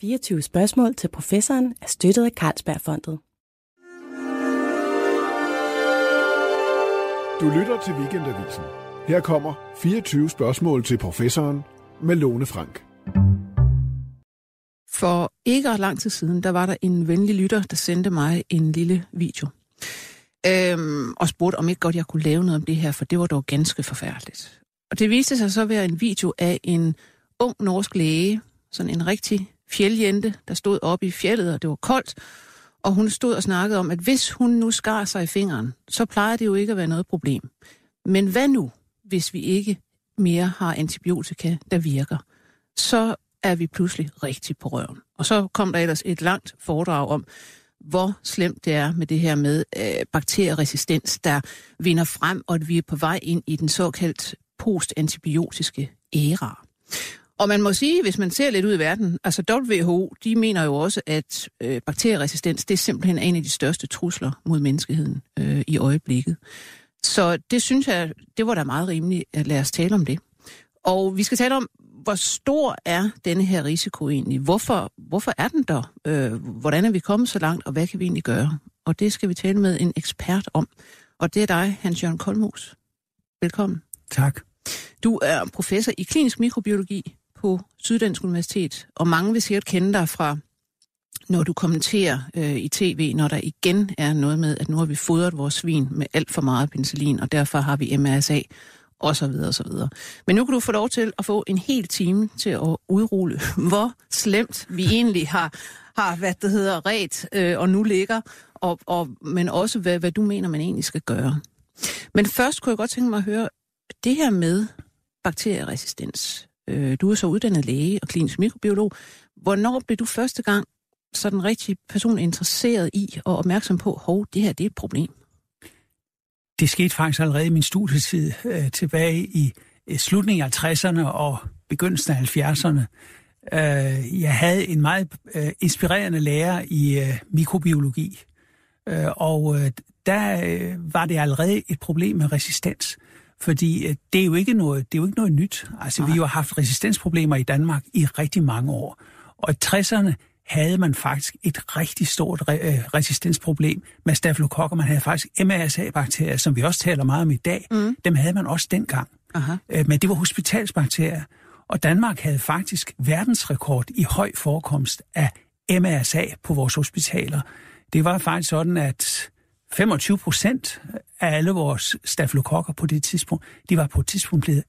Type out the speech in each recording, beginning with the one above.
24 spørgsmål til professoren er støttet af Carlsbergfondet. Du lytter til Weekendavisen. Her kommer 24 spørgsmål til professoren med Lone Frank. For ikke ret lang tid siden, der var der en venlig lytter, der sendte mig en lille video. Øhm, og spurgte, om ikke godt jeg kunne lave noget om det her, for det var dog ganske forfærdeligt. Og det viste sig så at være en video af en ung norsk læge, sådan en rigtig fjeljente, der stod oppe i fjellet, og det var koldt. Og hun stod og snakkede om, at hvis hun nu skar sig i fingeren, så plejer det jo ikke at være noget problem. Men hvad nu, hvis vi ikke mere har antibiotika, der virker? Så er vi pludselig rigtig på røven. Og så kom der ellers et langt foredrag om, hvor slemt det er med det her med øh, bakterieresistens, der vinder frem, og at vi er på vej ind i den såkaldt postantibiotiske æra. Og man må sige, hvis man ser lidt ud i verden, altså WHO, de mener jo også, at øh, bakterieresistens, det er simpelthen en af de største trusler mod menneskeheden øh, i øjeblikket. Så det synes jeg, det var da meget rimeligt at lade os tale om det. Og vi skal tale om, hvor stor er denne her risiko egentlig? Hvorfor, hvorfor er den der? Øh, hvordan er vi kommet så langt, og hvad kan vi egentlig gøre? Og det skal vi tale med en ekspert om. Og det er dig, Hans-Jørgen Kolmos. Velkommen. Tak. Du er professor i klinisk mikrobiologi på Syddansk Universitet, og mange vil sikkert kende dig fra, når du kommenterer øh, i tv, når der igen er noget med, at nu har vi fodret vores svin med alt for meget penicillin, og derfor har vi MRSA, og så videre, og så videre. Men nu kan du få lov til at få en hel time til at udrulle, hvor slemt vi egentlig har, har hvad det hedder, ret, øh, og nu ligger, og, og, men også hvad, hvad du mener, man egentlig skal gøre. Men først kunne jeg godt tænke mig at høre, det her med bakterieresistens, Øh, du er så uddannet læge og klinisk mikrobiolog. Hvornår blev du første gang sådan rigtig person interesseret i og opmærksom på, hov, det her det er et problem? Det skete faktisk allerede i min studietid øh, tilbage i øh, slutningen af 60'erne og begyndelsen af 70'erne. Øh, jeg havde en meget øh, inspirerende lærer i øh, mikrobiologi, øh, og øh, der øh, var det allerede et problem med resistens. Fordi øh, det er jo ikke noget, det er jo ikke noget nyt. Altså, vi har haft resistensproblemer i Danmark i rigtig mange år. Og i 60'erne havde man faktisk et rigtig stort re- øh, resistensproblem med stafylokokker. Man havde faktisk MRSA-bakterier, som vi også taler meget om i dag. Mm. Dem havde man også dengang. Aha. Øh, men det var hospitalsbakterier. Og Danmark havde faktisk verdensrekord i høj forekomst af MRSA på vores hospitaler. Det var faktisk sådan, at 25 procent af alle vores stafylokokker på det tidspunkt, de var på et tidspunkt blevet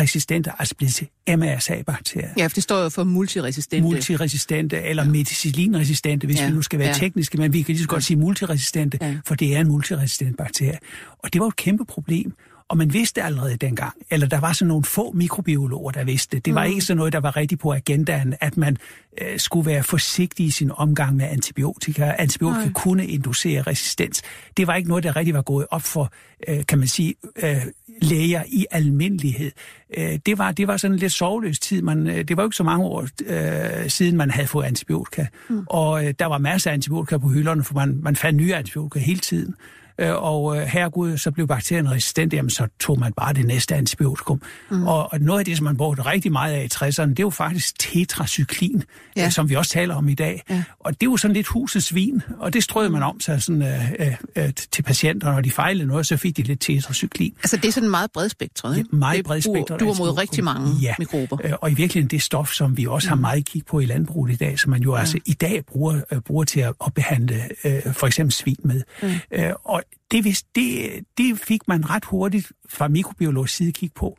resistente, altså blevet til MRSA-bakterier. Ja, for det står jo for multiresistente. Multiresistente, eller ja. medicillinresistente, hvis ja. vi nu skal være ja. tekniske, men vi kan lige så godt ja. sige multiresistente, ja. for det er en multiresistent bakterie. Og det var et kæmpe problem, og man vidste allerede dengang, eller der var sådan nogle få mikrobiologer, der vidste det. Det var mm. ikke sådan noget, der var rigtig på agendaen, at man øh, skulle være forsigtig i sin omgang med antibiotika. Antibiotika Nej. kunne inducere resistens. Det var ikke noget, der rigtig var gået op for, øh, kan man sige, øh, læger i almindelighed. Øh, det, var, det var sådan en lidt sovløs tid. Man, øh, det var jo ikke så mange år øh, siden, man havde fået antibiotika. Mm. Og øh, der var masser af antibiotika på hylderne, for man, man fandt nye antibiotika hele tiden og øh, herregud, så blev bakterien resistent, jamen så tog man bare det næste antibiotikum. Mm. Og, og noget af det, som man brugte rigtig meget af i 60'erne, det er jo faktisk tetracyklin, ja. øh, som vi også taler om i dag. Ja. Og det er jo sådan lidt husets vin, og det strøede man om sig sådan, øh, øh, øh, til patienter, når de fejlede noget, så fik de lidt tetracyklin. Altså det er sådan meget bredspektret, ikke? Ja, meget bredspektret. Du er mod rigtig mange ja. mikrober. Øh, og i virkeligheden det stof, som vi også mm. har meget kig på i landbruget i dag, som man jo ja. altså i dag bruger, øh, bruger til at, at behandle øh, for eksempel svin med. Mm. Øh, og det, det, det fik man ret hurtigt fra mikrobiologisk side kigge på.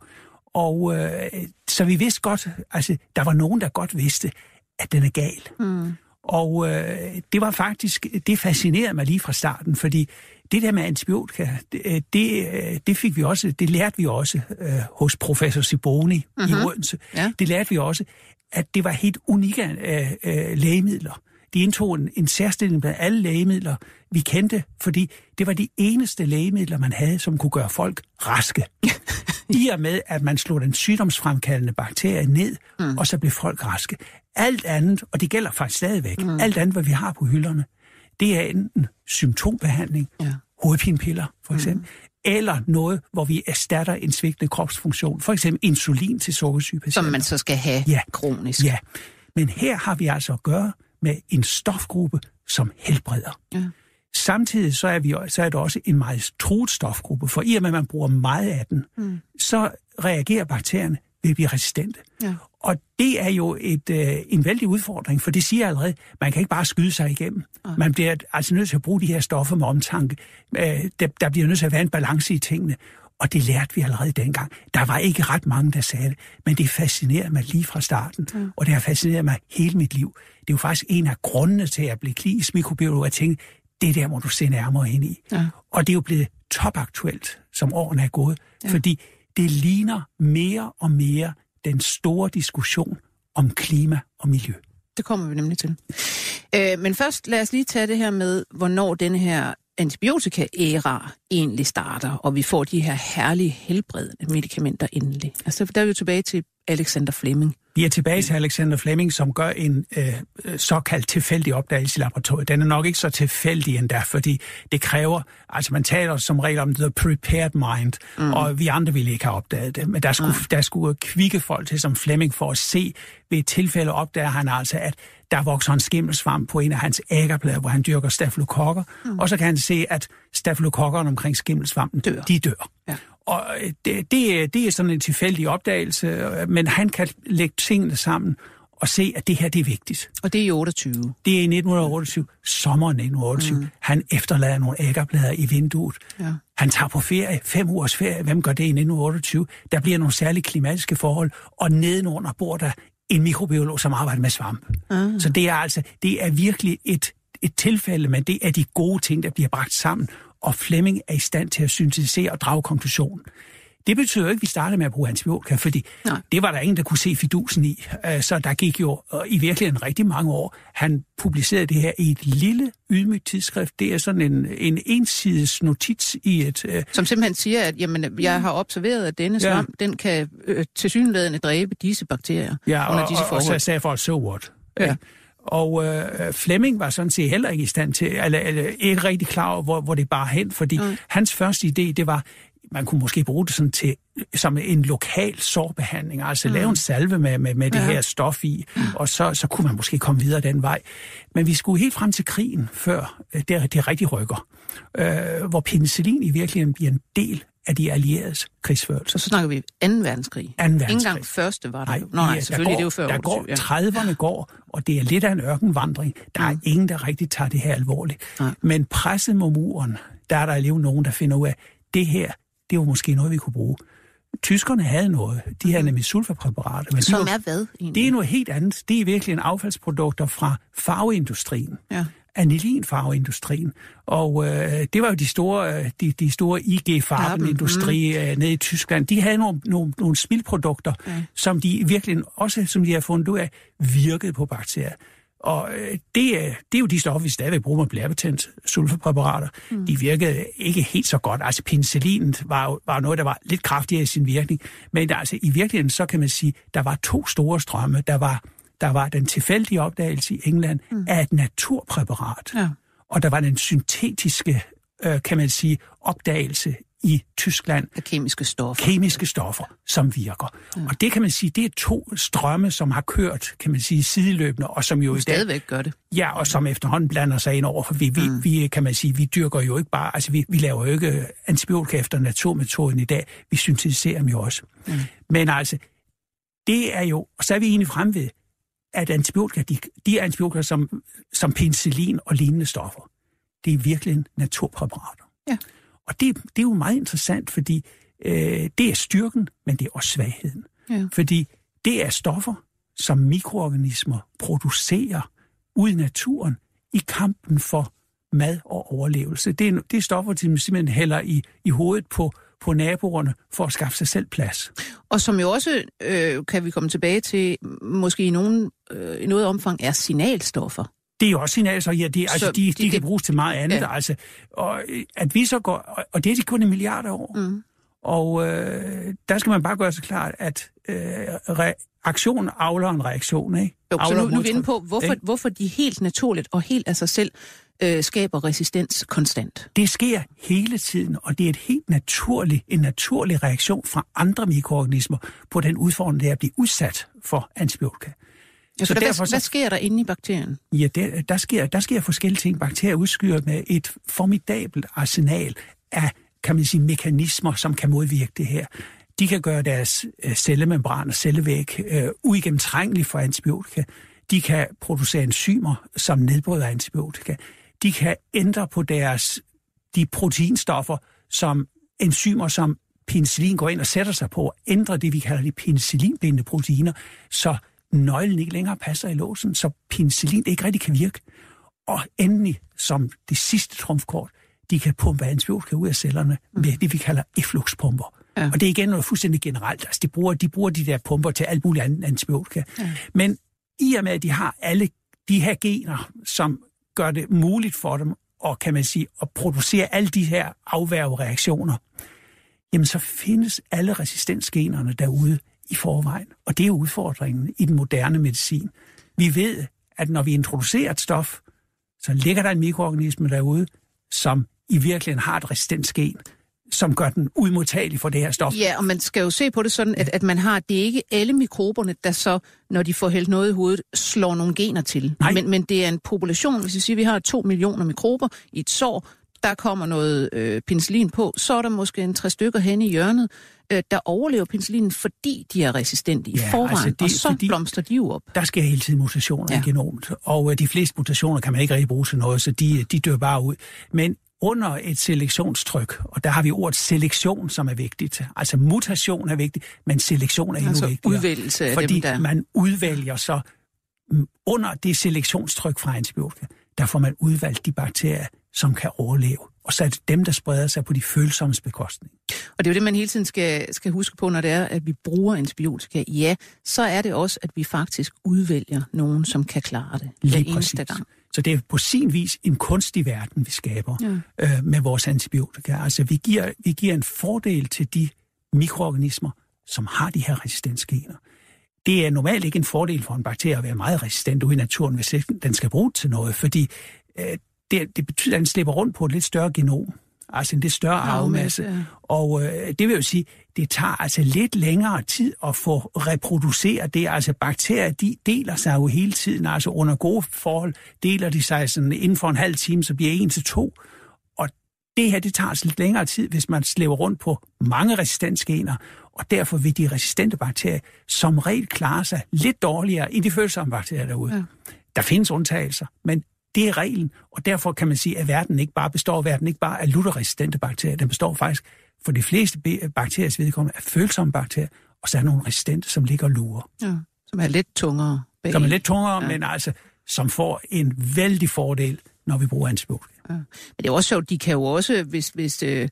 Og øh, så vi vidste godt, altså der var nogen, der godt vidste, at den er gal. Mm. Og øh, det var faktisk, det fascinerede mig lige fra starten, fordi det der med antibiotika, det, øh, det, øh, det fik vi også, det lærte vi også øh, hos professor Siboni uh-huh. i mhm. Odense. Ja. Det lærte vi også, at det var helt unikke øh, øh, lægemidler de indtog en, en særstilling blandt alle lægemidler, vi kendte, fordi det var de eneste lægemidler, man havde, som kunne gøre folk raske. I og med, at man slog den sygdomsfremkaldende bakterie ned, mm. og så blev folk raske. Alt andet, og det gælder faktisk stadigvæk, mm. alt andet, hvad vi har på hylderne, det er enten symptombehandling, ja. hovedpinepiller for eksempel, mm eller noget, hvor vi erstatter en svigtende kropsfunktion. For eksempel insulin til sukkersyge Som man så skal have ja. kronisk. Ja. Men her har vi altså at gøre med en stofgruppe, som helbreder. Ja. Samtidig så er, vi, så er det også en meget truet stofgruppe, for i og med, at man bruger meget af den, mm. så reagerer bakterierne ved at blive resistente. Ja. Og det er jo et, øh, en vældig udfordring, for det siger allerede, man kan ikke bare skyde sig igennem. Ja. Man bliver altså nødt til at bruge de her stoffer med omtanke. Øh, der, der bliver nødt til at være en balance i tingene. Og det lærte vi allerede dengang. Der var ikke ret mange, der sagde det, men det fascinerede mig lige fra starten, mm. og det har fascineret mig hele mit liv. Det er jo faktisk en af grundene til, at jeg blev klinisk mikrobiolog, at tænke, det der må du se nærmere ind i. Ja. Og det er jo blevet topaktuelt, som årene er gået, ja. fordi det ligner mere og mere den store diskussion om klima og miljø. Det kommer vi nemlig til. Øh, men først lad os lige tage det her med, hvornår denne her antibiotika-æra egentlig starter, og vi får de her herlige helbredende medicamenter endelig. Altså, der er vi jo tilbage til Alexander Fleming. Vi er tilbage til Alexander Fleming, som gør en øh, såkaldt tilfældig opdagelse i laboratoriet. Den er nok ikke så tilfældig endda, fordi det kræver, altså man taler som regel om the prepared mind, mm. og vi andre ville ikke have opdaget det, men der skulle, mm. der skulle kvikke folk til som Fleming for at se, ved et tilfælde opdager han altså, at der vokser en skimmelsvamp på en af hans æggerblade, hvor han dyrker stafylokokker, mm. og så kan han se, at stafylokokkerne omkring skimmelsvampen, dør. de dør. Ja. Og øh, det, det, det er sådan en tilfældig opdagelse, øh, men han kan lægge tingene sammen og se, at det her det er vigtigt. Og det er i 28? Det er i 1928, sommeren 1928. Mm. Han efterlader nogle æggerblader i vinduet. Ja. Han tager på ferie, fem ugers ferie. Hvem gør det i 1928? Der bliver nogle særlige klimatiske forhold, og nedenunder bor der en mikrobiolog, som arbejder med svamp. Mm. Så det er altså, det er virkelig et, et tilfælde, men det er de gode ting, der bliver bragt sammen og Fleming er i stand til at syntetisere og drage konklusionen. Det betyder ikke, at vi startede med at bruge antibiotika, fordi Nej. det var der ingen, der kunne se fidusen i. Øh, så der gik jo øh, i virkeligheden rigtig mange år. Han publicerede det her i et lille, ydmygt tidsskrift. Det er sådan en, en ensides notits i et... Uh... Som simpelthen siger, at jamen, jeg har observeret, at denne svamp, ja. den kan øh, tilsyneladende dræbe disse bakterier ja, under og, disse forhold. og, og så sagde folk, so what? Ja. Og øh, Flemming var sådan set heller ikke i stand til, eller, eller ikke rigtig klar over, hvor, hvor det bare hen, fordi mm. hans første idé, det var, man kunne måske bruge det sådan til, som en lokal sårbehandling, altså mm. lave en salve med, med, med det ja. her stof i, og så, så kunne man måske komme videre den vej. Men vi skulle helt frem til krigen, før øh, det, det rigtig rykker, øh, hvor penicillin i virkeligheden bliver en del af de allieredes krigsførelse. Så, snakker vi 2. verdenskrig. 2. verdenskrig. Ingen gang første var det nej. Nå, nej, selvfølgelig, går, det er jo før. Der går, ja. 30'erne går, og det er lidt af en ørkenvandring. Der er mm. ingen, der rigtig tager det her alvorligt. Nej. Men presset mod muren, der er der alligevel nogen, der finder ud af, det her, det var måske noget, vi kunne bruge. Tyskerne havde noget. De havde mm. nemlig sulfapræparater. Men Som er hvad? Egentlig? Det er noget helt andet. Det er virkelig en affaldsprodukter fra farveindustrien. Ja anilinfarveindustrien. Og øh, det var jo de store, øh, de, de store IG-farbenindustri mm. øh, nede i Tyskland. De havde nogle, nogle, nogle spildprodukter, mm. som de virkelig også, som de har fundet ud af, virkede på bakterier. Og øh, det, er, det er jo de stoffer, vi stadigvæk bruger med blærebetændt sulfapræparater. Mm. De virkede ikke helt så godt. Altså penicillin var, var noget, der var lidt kraftigere i sin virkning. Men altså, i virkeligheden, så kan man sige, der var to store strømme. Der var der var den tilfældige opdagelse i England mm. af et naturpræparat. Ja. Og der var den syntetiske, øh, kan man sige, opdagelse i Tyskland. Af kemiske stoffer. Kemiske stoffer, som virker. Mm. Og det kan man sige, det er to strømme, som har kørt, kan man sige, sideløbende, og som jo stadigvæk gør det. Ja, og som efterhånden blander sig ind over, for vi, vi, mm. vi, kan man sige, vi dyrker jo ikke bare, altså vi, vi laver jo ikke antibiotika efter naturmetoden i dag, vi syntetiserer dem jo også. Mm. Men altså, det er jo, og så er vi egentlig frem ved, at antibiotika, de, de antibiotika som, som penicillin og lignende stoffer, det er virkelig en naturpræparater. Ja. Og det, det er jo meget interessant, fordi øh, det er styrken, men det er også svagheden. Ja. Fordi det er stoffer, som mikroorganismer producerer ud i naturen i kampen for mad og overlevelse. Det er, det er stoffer, de simpelthen hælder i, i hovedet på, på naboerne for at skaffe sig selv plads. Og som jo også, øh, kan vi komme tilbage til, måske i, nogen, øh, i noget omfang er signalstoffer. Det er jo også signalstoffer, ja, de, altså, de, de, de kan bruges til meget andet. Ja. Altså, og, at vi så går, og det er de kun en milliard år. Mm. Og øh, der skal man bare gøre sig klart, at øh, reaktion avler en reaktion. Ikke? Jo, så nu, nu er vi inde på, hvorfor, hvorfor de helt naturligt og helt af sig selv øh, skaber resistens konstant. Det sker hele tiden, og det er et helt naturlig, en naturlig reaktion fra andre mikroorganismer på den udfordring, det er at blive udsat for antibiotika. Ja, så derfor, hvad, så, hvad sker der inde i bakterien? Ja, der, der, sker, der sker forskellige ting. Bakterier udskyer med et formidabelt arsenal af, kan man sige, mekanismer, som kan modvirke det her. De kan gøre deres øh, cellemembran og cellevæg øh, uigennemtrængelige for antibiotika. De kan producere enzymer, som nedbryder antibiotika. De kan ændre på deres de proteinstoffer, som enzymer, som penicillin går ind og sætter sig på, ændrer det, vi kalder de penicillinbindende proteiner, så nøglen ikke længere passer i låsen, så penicillin ikke rigtig kan virke. Og endelig, som det sidste trumfkort, de kan pumpe antibiotika ud af cellerne med det, vi kalder effluxpumper. Ja. Og det er igen noget fuldstændig generelt. Altså, de bruger, de bruger de der pumper til alt muligt andet antibiotika. Ja. Men i og med, at de har alle de her gener, som gør det muligt for dem at, kan man sige, at producere alle de her afværgereaktioner, jamen så findes alle resistensgenerne derude i forvejen. Og det er udfordringen i den moderne medicin. Vi ved, at når vi introducerer et stof, så ligger der en mikroorganisme derude, som i virkeligheden har et resistensgen, som gør den udmodtagelig for det her stof. Ja, og man skal jo se på det sådan, at, at man har, det er ikke alle mikroberne, der så, når de får hældt noget i hovedet, slår nogle gener til. Nej. Men, men det er en population, hvis vi siger, at vi har to millioner mikrober i et sår, der kommer noget øh, penicillin på, så er der måske en tre stykker hen i hjørnet, øh, der overlever penicillinen, fordi de er resistente i ja, forvejen, altså det, og så fordi, blomstrer de jo op. Der sker hele tiden mutationer ja. i genomet, og øh, de fleste mutationer kan man ikke rigtig bruge til noget, så de, de dør bare ud. Men under et selektionstryk, og der har vi ordet selektion, som er vigtigt. Altså mutation er vigtigt, men selektion er endnu altså vigtigere. udvælgelse af fordi dem, der... man udvælger så mm, under det selektionstryk fra antibiotika, der får man udvalgt de bakterier, som kan overleve. Og så er det dem, der spreder sig på de følsomme bekostning. Og det er jo det, man hele tiden skal, skal huske på, når det er, at vi bruger antibiotika. Ja, så er det også, at vi faktisk udvælger nogen, som kan klare det Lige hver eneste gang. Så det er på sin vis en kunstig verden, vi skaber ja. øh, med vores antibiotika. Altså vi giver, vi giver en fordel til de mikroorganismer, som har de her resistensgener. Det er normalt ikke en fordel for en bakterie at være meget resistent ude i naturen, hvis den skal bruge til noget, fordi øh, det, det betyder, at den slipper rundt på et lidt større genom altså en lidt større arvemasse. Ja. Og øh, det vil jo sige, det tager altså lidt længere tid at få reproduceret det. Altså bakterier, de deler sig jo hele tiden, altså under gode forhold deler de sig sådan inden for en halv time, så bliver en til to. Og det her, det tager altså lidt længere tid, hvis man slæver rundt på mange resistensgener, og derfor vil de resistente bakterier som regel klare sig lidt dårligere end de følsomme bakterier derude. Ja. Der findes undtagelser, men det er reglen, og derfor kan man sige, at verden ikke bare består, verden ikke bare af lutterresistente bakterier, den består faktisk for de fleste bakteriers vedkommende af følsomme bakterier, og så er der nogle resistente, som ligger og lurer. Ja, som er lidt tungere. Bag. Som er lidt tungere, ja. men altså, som får en vældig fordel, når vi bruger antibiotika. Ja. Men det er også sjovt, de kan jo også, hvis, hvis, øh,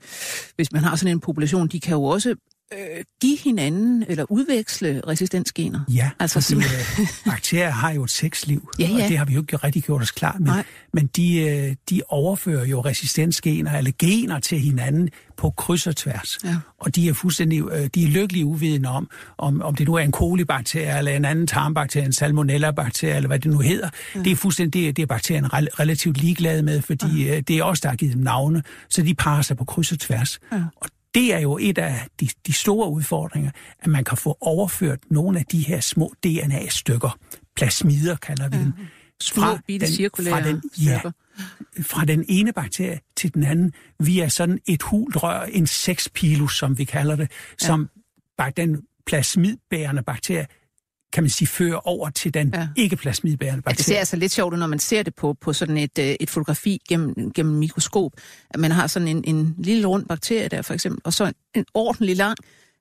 hvis man har sådan en population, de kan jo også øh, give hinanden eller udveksle resistensgener? Ja, altså, fordi øh, bakterier har jo et sexliv, ja, ja. og det har vi jo ikke rigtig gjort os klar med. Nej. Men de, øh, de overfører jo resistensgener eller gener til hinanden på kryds og tværs. Ja. Og de er fuldstændig øh, de er lykkelige uvidende om, om, om det nu er en kolibakterie, eller en anden tarmbakterie, en salmonella-bakterie, eller hvad det nu hedder. Ja. Det er fuldstændig det, det er bakterien relativt ligeglade med, fordi ja. øh, det er også der har givet dem navne, så de parer sig på kryds og tværs. Ja. Og det er jo et af de, de store udfordringer, at man kan få overført nogle af de her små DNA-stykker, plasmider kalder vi dem, ja. fra, den, fra, den, ja, fra den ene bakterie til den anden, via sådan et hult rør, en sexpilus, som vi kalder det, som ja. den plasmidbærende bakterie kan man sige, fører over til den ja. ikke-plasmidbærende bakterie. Ja, det ser altså lidt sjovt ud, når man ser det på, på sådan et, øh, et fotografi gennem, gennem mikroskop. At man har sådan en, en lille rund bakterie der, for eksempel, og så en, en ordentlig lang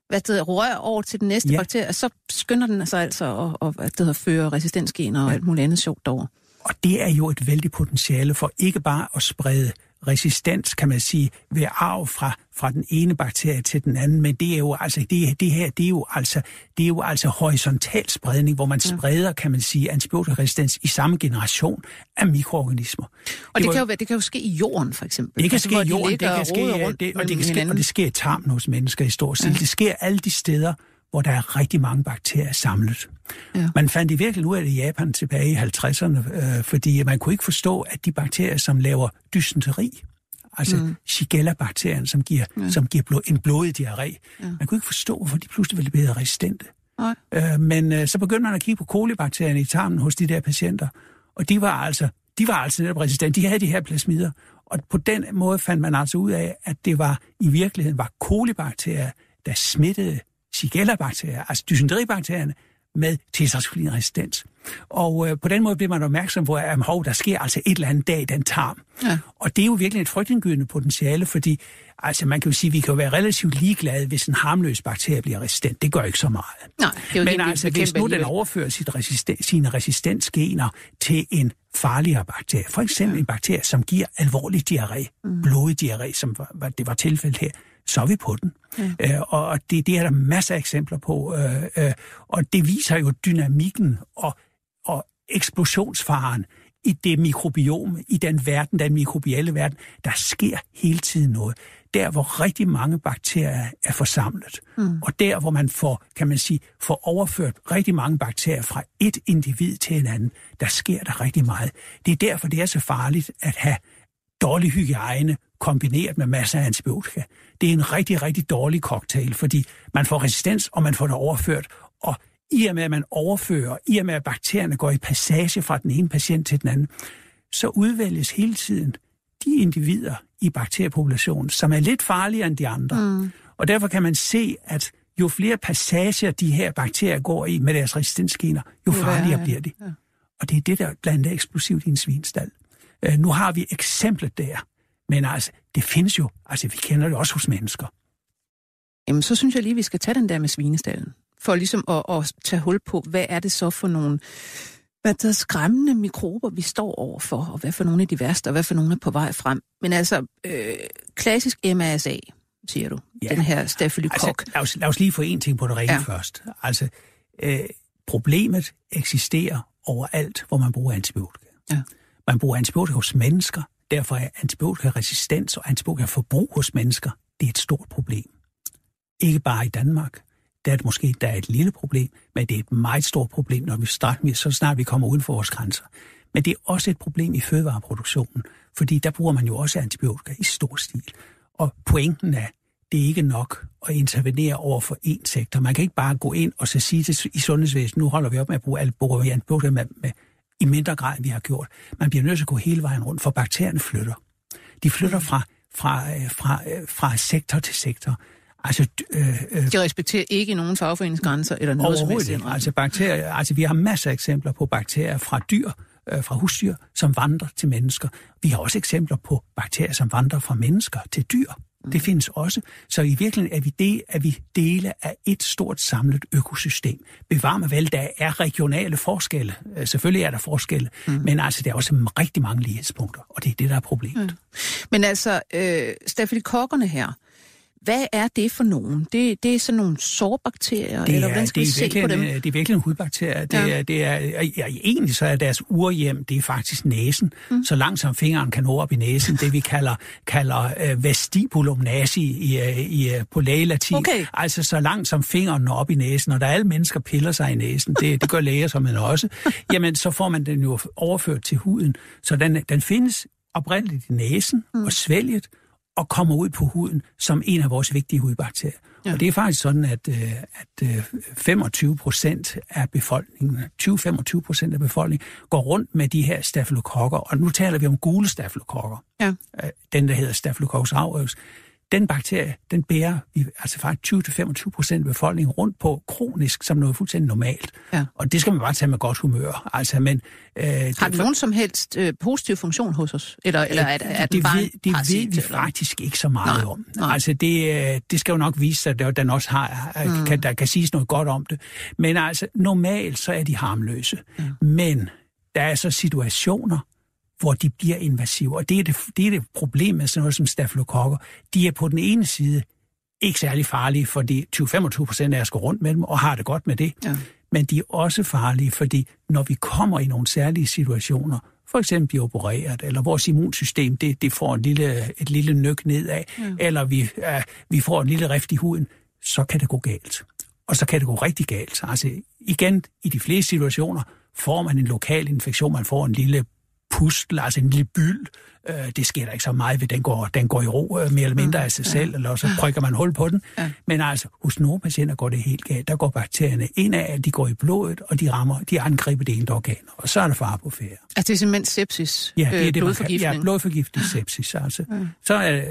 hvad det hedder, rør over til den næste ja. bakterie, og så skynder den sig altså at, at, at det hedder, føre resistensgener og ja. alt muligt andet sjovt derover. Og det er jo et vældig potentiale for ikke bare at sprede resistens, kan man sige, ved arv fra, fra den ene bakterie til den anden, men det er jo altså det, det her, det er jo altså det er jo altså horisontal spredning, hvor man ja. spreder, kan man sige, antibiotikaresistens i samme generation af mikroorganismer. Og det, det, kan jo være, det kan jo ske i jorden, for eksempel. Det kan altså, ske i jorden, de det kan ske, det, og det kan ske, og det sker i tarmen hos mennesker i stor stil. Ja. Det sker alle de steder, hvor der er rigtig mange bakterier samlet. Ja. Man fandt i virkelig ud af det i Japan tilbage i 50'erne, øh, fordi man kunne ikke forstå, at de bakterier, som laver dysenteri, altså mm. Shigella-bakterien, som giver, ja. som giver blod, en blodig diarré, ja. man kunne ikke forstå, hvorfor de pludselig ville blive resistente. Nej. Øh, men øh, så begyndte man at kigge på kolibakterierne i tarmen hos de der patienter, og de var altså, de var altså netop resistente. De havde de her plasmider, og på den måde fandt man altså ud af, at det var i virkeligheden var kolibakterier, der smittede Shigella-bakterier, altså dysenteribakterierne, med tetracyclinresistens. Og øh, på den måde bliver man opmærksom på, at hov, der sker altså et eller andet dag i den tarm. Ja. Og det er jo virkelig et frygtindgydende potentiale, fordi altså, man kan jo sige, at vi kan være relativt ligeglade, hvis en harmløs bakterie bliver resistent. Det gør ikke så meget. Nej, det er Men altså, hvis nu den overfører sit resisten, sine resistensgener til en farligere bakterie, for eksempel ja. en bakterie, som giver alvorlig diarré, mm. blodig diarré, som var, det var tilfældet her, så er vi på den. Ja. Øh, og det, det er der masser af eksempler på. Øh, øh, og det viser jo dynamikken og, og eksplosionsfaren i det mikrobiom, i den verden, den mikrobielle verden. Der sker hele tiden noget. Der, hvor rigtig mange bakterier er forsamlet. Mm. Og der, hvor man får, kan man sige, får overført rigtig mange bakterier fra et individ til en anden, der sker der rigtig meget. Det er derfor, det er så farligt at have dårlig hygiejne kombineret med masser af antibiotika. Det er en rigtig, rigtig dårlig cocktail, fordi man får resistens, og man får det overført. Og i og med, at man overfører, i og med, at bakterierne går i passage fra den ene patient til den anden, så udvælges hele tiden de individer i bakteriepopulationen, som er lidt farligere end de andre. Mm. Og derfor kan man se, at jo flere passager de her bakterier går i med deres resistensgener, jo farligere bliver de. Og det er det, der blandt andet eksplosivt i en svinstald. Uh, nu har vi eksemplet der. Men altså, det findes jo. Altså, vi kender det også hos mennesker. Jamen, så synes jeg lige, vi skal tage den der med svinestallen. For ligesom at, at tage hul på, hvad er det så for nogle hvad der skræmmende mikrober, vi står overfor, og hvad for nogle af de værste, og hvad for nogle er på vej frem. Men altså, øh, klassisk MRSA, siger du, ja. den her stafylokok. Altså, lad, os, lad os lige få en ting på det rene ja. først. Altså, øh, problemet eksisterer overalt, hvor man bruger antibiotika. Ja. Man bruger antibiotika hos mennesker, Derfor er antibiotikaresistens og antibiotikaforbrug hos mennesker, det er et stort problem. Ikke bare i Danmark. Der er det måske der er et lille problem, men det er et meget stort problem, når vi starter, så snart vi kommer uden for vores grænser. Men det er også et problem i fødevareproduktionen, fordi der bruger man jo også antibiotika i stor stil. Og pointen er, det er ikke nok at intervenere over for én sektor. Man kan ikke bare gå ind og så sige til i sundhedsvæsenet, nu holder vi op med at bruge antibiotika med, med, i mindre grad, end vi har gjort. Man bliver nødt til at gå hele vejen rundt, for bakterierne flytter. De flytter fra, fra, øh, fra, øh, fra sektor til sektor. Altså, øh, øh, de respekterer ikke nogen fagforeningsgrænser eller noget som helst. Altså, bakterier, altså, vi har masser af eksempler på bakterier fra dyr, øh, fra husdyr, som vandrer til mennesker. Vi har også eksempler på bakterier, som vandrer fra mennesker til dyr. Det findes også. Så i virkeligheden er vi, del, er vi dele af et stort samlet økosystem. Bevar mig vel, der er regionale forskelle. Øh, selvfølgelig er der forskelle, mm. men altså der er også rigtig mange lighedspunkter, og det er det, der er problemet. Mm. Men altså, øh, stafylokokkerne her, hvad er det for nogen? Det, det er sådan nogle sårbakterier, det er, eller hvordan skal det vi se på dem? Det er virkelig en hudbakterier. Det, ja. er, det er, ja, egentlig så er deres urhjem, det er faktisk næsen. Mm. Så langt som fingeren kan nå op i næsen, det vi kalder, kalder uh, vestibulum nasi i, uh, i, uh, på lægelatin. Okay. Altså så langt som fingeren når op i næsen, og der alle mennesker piller sig i næsen, det, det gør læger som en også, jamen så får man den jo overført til huden. Så den, den findes oprindeligt i næsen mm. og svælget, og kommer ud på huden som en af vores vigtige hudbakterier. Ja. Og det er faktisk sådan, at, øh, at 25 øh, procent af befolkningen, 20-25 procent af befolkningen, går rundt med de her stafylokokker. Og nu taler vi om gule stafylokokker. Ja. Øh, den, der hedder Staphylococcus aureus den bakterie, den bærer vi altså faktisk 20-25 procent af befolkningen rundt på kronisk som noget fuldstændig normalt. Ja. Og det skal man bare tage med godt humør. Altså, men, øh, Har den nogen som helst øh, positiv funktion hos os? Eller, eller er, er det, den bare ved, det ved vi faktisk ikke så meget nej, om. Nej. Altså, det, øh, det skal jo nok vise sig, at den også har, mm. kan, der kan siges noget godt om det. Men altså, normalt så er de harmløse. Mm. Men der er så situationer, hvor de bliver invasive. Og det er det, det, er det problem med sådan noget som stafylokokker. De er på den ene side ikke særlig farlige, fordi 20-25 procent af os går rundt med dem og har det godt med det. Ja. Men de er også farlige, fordi når vi kommer i nogle særlige situationer, for eksempel bliver opereret, eller vores immunsystem det, det får en lille, et lille nyk nedad, ja. eller vi, uh, vi får en lille rift i huden, så kan det gå galt. Og så kan det gå rigtig galt. Altså igen, i de fleste situationer får man en lokal infektion, man får en lille pustel, altså en lille byld. Øh, det sker der ikke så meget ved, den går, den går i ro øh, mere eller mindre af sig ja. selv, eller så prøver man hul på den. Ja. Men altså, hos nogle patienter går det helt galt. Der går bakterierne ind af, de går i blodet, og de rammer, de angriber det ene organ, og så er der far på ferie. Altså det er simpelthen sepsis? Ja, det er øh, det, blodforgiftning? Man, ja, blodforgiftet sepsis. Altså. Ja. Så er,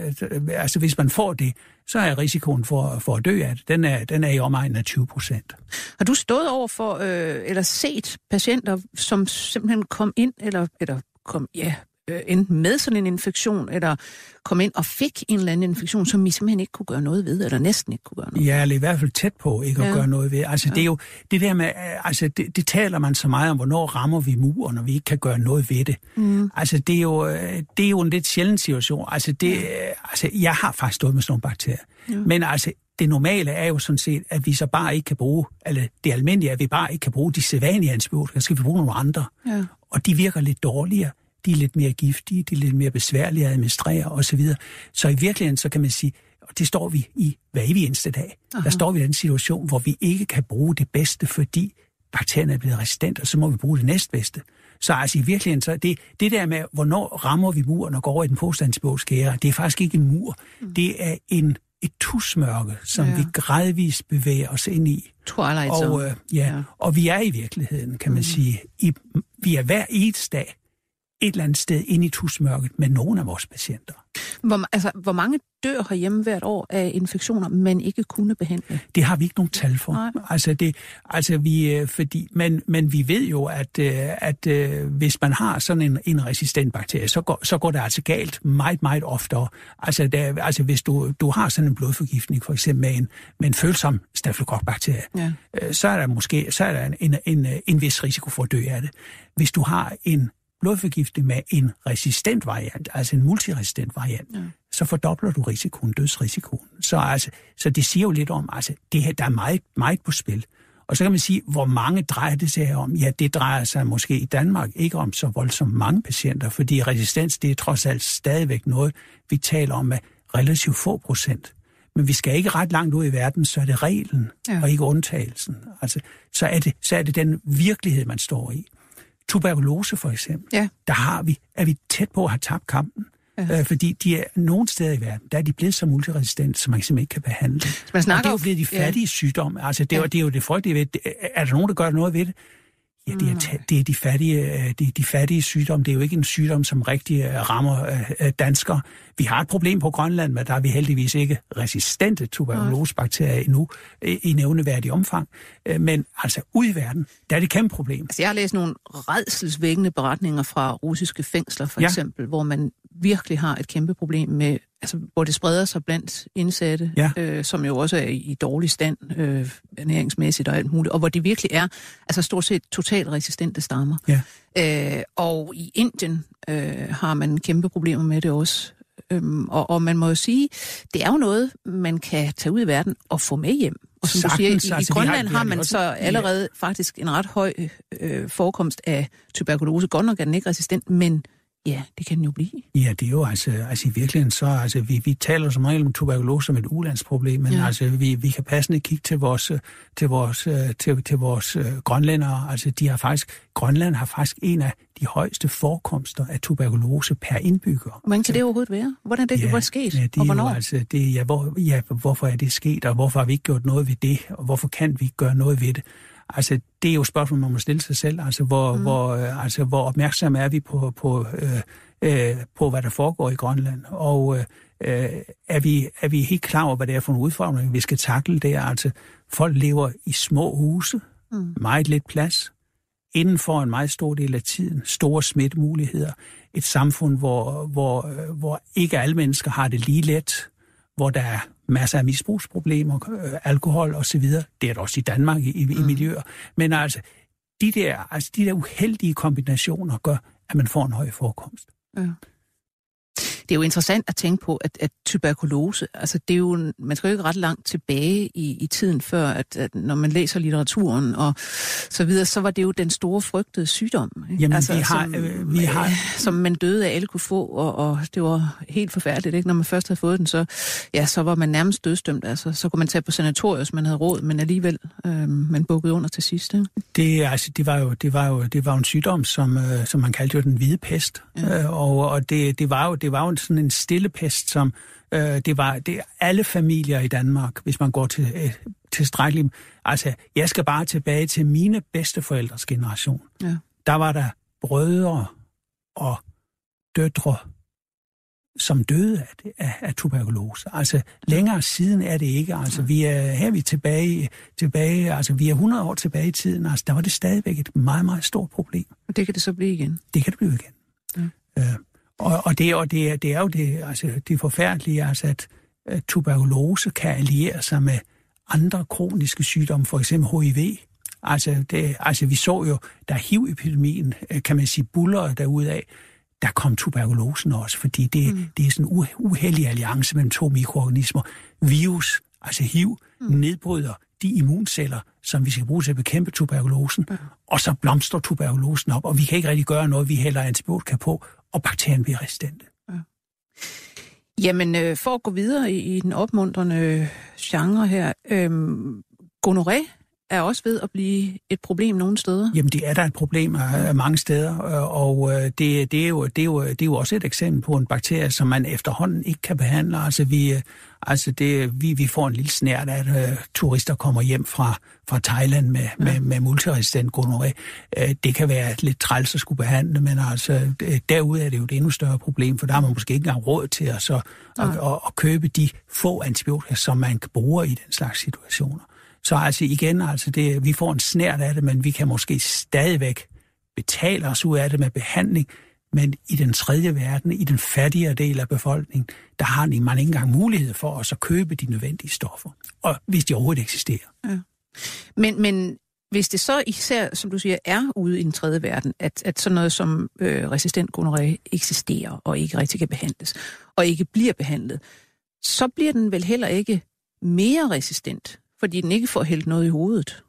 altså, hvis man får det, så er risikoen for, for at dø af det, den er, den er i omegnen af 20 procent. Har du stået over for, øh, eller set patienter, som simpelthen kom ind, eller, eller kom, ja, øh, enten med sådan en infektion, eller kom ind og fik en eller anden infektion, som I simpelthen ikke kunne gøre noget ved, eller næsten ikke kunne gøre noget Ja, eller i hvert fald tæt på ikke ja. at gøre noget ved. Altså ja. det er jo det der med, altså det, det taler man så meget om, hvornår rammer vi muren, når vi ikke kan gøre noget ved det. Mm. Altså det er, jo, det er jo en lidt sjælden situation. Altså, det, ja. altså jeg har faktisk stået med sådan nogle bakterier. Ja. Men altså det normale er jo sådan set, at vi så bare ikke kan bruge, eller det almindelige er, at vi bare ikke kan bruge de sædvanlige antibiotika, så skal vi bruge nogle andre. Ja. Og de virker lidt dårligere de er lidt mere giftige, de er lidt mere besværlige at administrere osv. Så i virkeligheden, så kan man sige, og det står vi i hver evig eneste dag. Aha. Der står vi i den situation, hvor vi ikke kan bruge det bedste, fordi bakterierne er blevet resistente, og så må vi bruge det næstbedste. Så altså i virkeligheden, så det, det der med, hvornår rammer vi muren og går over i den postantibiotiske ære, det er faktisk ikke en mur. Mm. Det er en, et tusmørke, som ja. vi gradvist bevæger os ind i. Twilight og, øh, ja, ja. og vi er i virkeligheden, kan man mm. sige, i, vi er hver eneste dag et eller andet sted ind i tusmørket med nogle af vores patienter. Hvor, altså, hvor mange dør herhjemme hvert år af infektioner, man ikke kunne behandle? Det har vi ikke nogen tal for. Nej. Altså, det, altså vi, øh, fordi, men, men vi ved jo, at, øh, at, at øh, hvis man har sådan en, en resistent bakterie, så går, så går det altså galt meget, meget oftere. Altså, der, altså hvis du, du har sådan en blodforgiftning, for eksempel med en, med en følsom stafylokokbakterie, ja. så er der måske så er der en, en, en, en vis risiko for at dø af det. Hvis du har en blodforgiftning med en resistent variant, altså en multiresistent variant, ja. så fordobler du risikoen, dødsrisikoen. Så, altså, så det siger jo lidt om, altså, det her, der er meget, meget på spil. Og så kan man sige, hvor mange drejer det sig om? Ja, det drejer sig måske i Danmark ikke om så voldsomt mange patienter, fordi resistens, det er trods alt stadigvæk noget, vi taler om med relativt få procent. Men vi skal ikke ret langt ud i verden, så er det reglen, ja. og ikke undtagelsen. Altså, så, er det, så er det den virkelighed, man står i tuberkulose for eksempel, ja. der har vi, er vi tæt på at have tabt kampen. Ja. Øh, fordi de er nogle steder i verden, der er de blevet så multiresistente, som man simpelthen ikke kan behandle. Man snakker og det er jo blevet de fattige ja. sygdomme. Altså, det, ja. det er jo det frygtelige ved. Er der nogen, der gør noget ved det? Ja, det er, det er de fattige, øh, de, de fattige sygdomme. Det er jo ikke en sygdom, som rigtig øh, rammer uh, danskere. Vi har et problem på Grønland, men der er vi heldigvis ikke resistente tuberkulosebakterier endnu i nævneværdig omfang. Men altså ude i verden, der er det et kæmpe problem. Altså, jeg har læst nogle redselsvækkende beretninger fra russiske fængsler, for ja. eksempel, hvor man virkelig har et kæmpe problem med, altså, hvor det spreder sig blandt indsatte, ja. øh, som jo også er i, i dårlig stand, øh, ernæringsmæssigt og alt muligt, og hvor de virkelig er altså stort set totalt resistente stammer. Ja. Øh, og i Indien øh, har man kæmpe problemer med det også. Øhm, og, og man må jo sige, det er jo noget, man kan tage ud i verden og få med hjem. Og som Sagtens, du siger, i, altså, i Grønland har, har man så allerede ja. faktisk en ret høj øh, forekomst af tuberkulose. Godt nok er den ikke resistent, men Ja, det kan den jo blive. Ja, det er jo altså, altså i virkeligheden så, altså vi, vi taler som regel om tuberkulose som et ulandsproblem, men ja. altså vi, vi kan passende kigge til vores, til vores, til, til vores uh, grønlændere, altså de har faktisk, Grønland har faktisk en af de højeste forekomster af tuberkulose per indbygger. Hvordan kan det overhovedet være? Hvordan er det, ja, hvor sket? Ja, det og hvornår? Jo, altså, det, ja, hvor, ja, hvorfor er det sket, og hvorfor har vi ikke gjort noget ved det, og hvorfor kan vi ikke gøre noget ved det? Altså, det er jo et spørgsmål, man må stille sig selv. Altså, hvor, mm. hvor, øh, altså, hvor opmærksom er vi på, på, øh, øh, på, hvad der foregår i Grønland? Og øh, er, vi, er vi helt klar over, hvad det er for en udfordring, vi skal takle der? Altså, folk lever i små huse, mm. meget lidt plads, inden for en meget stor del af tiden, store smittemuligheder, et samfund, hvor, hvor, hvor ikke alle mennesker har det lige let, hvor der er masser af misbrugsproblemer, øh, alkohol osv. Det er der også i Danmark i, i, mm. i miljøer. Men altså, de der, altså, de der uheldige kombinationer gør, at man får en høj forekomst. Ja. Det er jo interessant at tænke på, at, at tuberkulose, altså det er jo, man skal jo ikke ret langt tilbage i, i tiden før, at, at når man læser litteraturen og så videre, så var det jo den store frygtede sygdom. Ikke? Jamen, altså, vi har, som, øh, vi har... som man døde af alle kunne få, og, og det var helt forfærdeligt, ikke? Når man først havde fået den, så, ja, så var man nærmest dødsdømt. Altså, så kunne man tage på sanatorium, hvis man havde råd, men alligevel, øh, man bukkede under til sidst. Ikke? Det, altså, det, var jo, det, var jo, det var jo en sygdom, som, øh, som man kaldte jo den hvide pest. Ja. Øh, og og det, det, var jo, det var jo sådan en stille pest, som øh, det var det alle familier i Danmark, hvis man går til øh, tilstrækkeligt. Altså, jeg skal bare tilbage til mine bedsteforældres generation. Ja. Der var der brødre og døtre, som døde af, det, af, af tuberkulose. Altså, længere siden er det ikke. Altså, vi er, her er vi tilbage, tilbage, altså, vi er 100 år tilbage i tiden. Altså, der var det stadigvæk et meget, meget stort problem. Og det kan det så blive igen. Det kan det blive igen. Ja. Øh, og, og, det, og det, er, det er jo det, altså, det forfærdelige, altså, at, at tuberkulose kan alliere sig med andre kroniske sygdomme, for eksempel HIV. Altså, det, altså vi så jo, da HIV-epidemien, øh, kan man sige, buller derudaf, der kom tuberkulosen også, fordi det, mm. det er sådan en uheldig alliance mellem to mikroorganismer. Virus, altså HIV, mm. nedbryder de immunceller, som vi skal bruge til at bekæmpe tuberkulosen, mm. og så blomstrer tuberkulosen op, og vi kan ikke rigtig gøre noget, vi hælder antibiotika på, og bakterien bliver resistente. Ja. Jamen, øh, for at gå videre i, i den opmuntrende genre her, øh, gonoré er også ved at blive et problem nogle steder. Jamen, det er der et problem af mange steder, og det, det, er jo, det, er jo, det er jo også et eksempel på en bakterie, som man efterhånden ikke kan behandle. Altså, vi, altså det, vi, vi får en lille snært af, at uh, turister kommer hjem fra, fra Thailand med, ja. med, med multiresistent gonoré. Uh, det kan være lidt træls at skulle behandle, men altså, derude er det jo et endnu større problem, for der har man måske ikke engang råd til at, så, at, at, at købe de få antibiotika, som man bruger i den slags situationer. Så altså igen, altså det, vi får en snært af det, men vi kan måske stadigvæk betale os ud af det med behandling, men i den tredje verden, i den fattigere del af befolkningen, der har man ikke engang mulighed for os at købe de nødvendige stoffer, og hvis de overhovedet eksisterer. Ja. Men, men hvis det så især, som du siger, er ude i den tredje verden, at, at sådan noget som øh, resistent gonorrhea eksisterer og ikke rigtig kan behandles, og ikke bliver behandlet, så bliver den vel heller ikke mere resistent fordi den ikke får hældt noget i hovedet.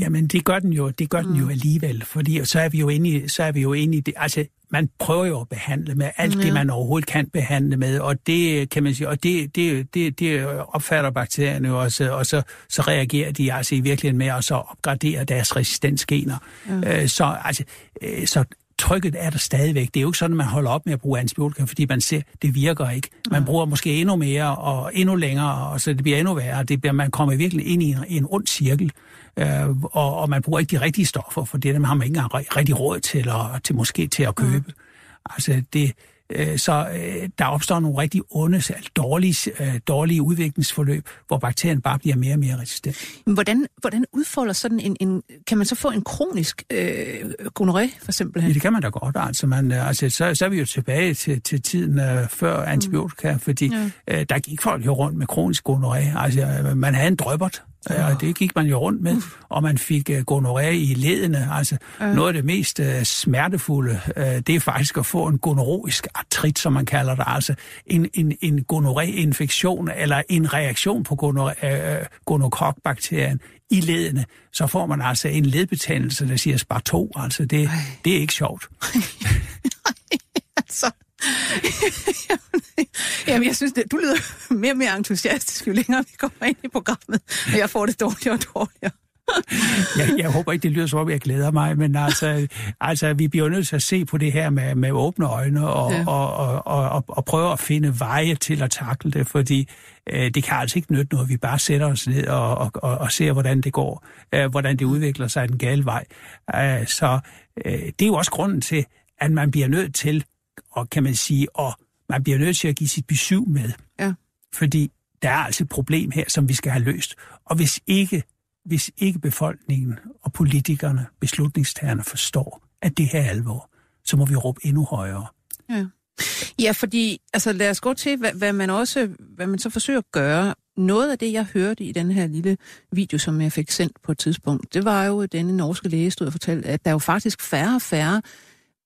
Jamen, det gør den jo, det gør mm. den jo mm. alligevel, fordi så er vi jo inde i, så er vi jo inde i det, altså, man prøver jo at behandle med alt ja. det, man overhovedet kan behandle med, og det kan man sige, og det, det, det, det opfatter bakterierne jo også, og så, så reagerer de altså i virkeligheden med at så opgradere deres resistensgener. Ja. Øh, så, altså, øh, så trykket er der stadigvæk. Det er jo ikke sådan, at man holder op med at bruge antibiotika, fordi man ser, det virker ikke. Man bruger måske endnu mere og endnu længere, og så det bliver endnu værre. Det bliver, man kommer virkelig ind i en, en ond cirkel, øh, og, og man bruger ikke de rigtige stoffer, for det har man ikke engang rigtig råd til, at, til måske til at købe. Mm. Altså det, så øh, der opstår nogle rigtig onde, dårlige, øh, dårlige udviklingsforløb, hvor bakterien bare bliver mere og mere resistent. Hvordan, hvordan udfolder sådan en, en... Kan man så få en kronisk øh, gonoré, for eksempel? Ja, det kan man da godt. Altså, man, altså, så, så er vi jo tilbage til, til tiden før antibiotika, mm. fordi ja. uh, der gik folk jo rundt med kronisk gonoré. Altså, man havde en drøbert, Ja. Og det gik man jo rundt med, og man fik uh, gonorrhea i ledene. Altså ja. noget af det mest uh, smertefulde, uh, det er faktisk at få en gonorrhoisk artrit, som man kalder det. Altså en, en, en gonorrhea-infektion eller en reaktion på gonorrhea, uh, gonokokbakterien i ledene. Så får man altså en ledbetændelse, der siger spar 2. Altså det, det er ikke sjovt. altså, Jamen, jeg synes, det, du lyder mere og mere entusiastisk, jo længere vi kommer ind i programmet, og jeg får det dårligere og dårligere. jeg, jeg håber ikke, det lyder som om, jeg glæder mig, men altså, altså vi bliver nødt til at se på det her med, med åbne øjne og, ja. og, og, og, og, og prøve at finde veje til at takle det, fordi øh, det kan altså ikke nytte noget, vi bare sætter os ned og, og, og, og ser, hvordan det går, øh, hvordan det udvikler sig den gale vej. Øh, så øh, det er jo også grunden til, at man bliver nødt til og kan man sige, og man bliver nødt til at give sit besøg med. Ja. Fordi der er altså et problem her, som vi skal have løst. Og hvis ikke, hvis ikke befolkningen og politikerne, beslutningstagerne forstår, at det her er alvor, så må vi råbe endnu højere. Ja. Ja, fordi altså, lad os gå til, hvad, hvad, man også, hvad man så forsøger at gøre. Noget af det, jeg hørte i den her lille video, som jeg fik sendt på et tidspunkt, det var jo, at denne norske læge stod og fortalte, at der er jo faktisk færre og færre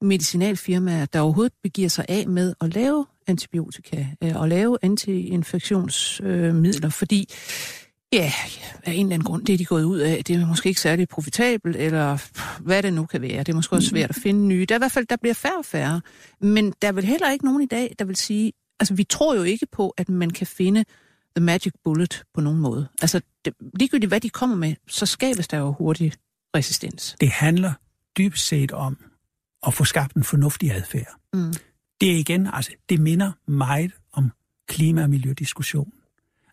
medicinalfirmaer, der overhovedet begiver sig af med at lave antibiotika øh, og lave antiinfektionsmidler, øh, fordi Ja, af en eller anden grund, det er de gået ud af. Det er måske ikke særlig profitabelt, eller hvad det nu kan være. Det er måske også svært at finde nye. Der er i hvert fald, der bliver færre og færre. Men der er vel heller ikke nogen i dag, der vil sige, altså vi tror jo ikke på, at man kan finde the magic bullet på nogen måde. Altså det, ligegyldigt hvad de kommer med, så skabes der jo hurtigt resistens. Det handler dybest set om at få skabt en fornuftig adfærd. Mm. Det er igen, altså det minder meget om klima- og miljødiskussion.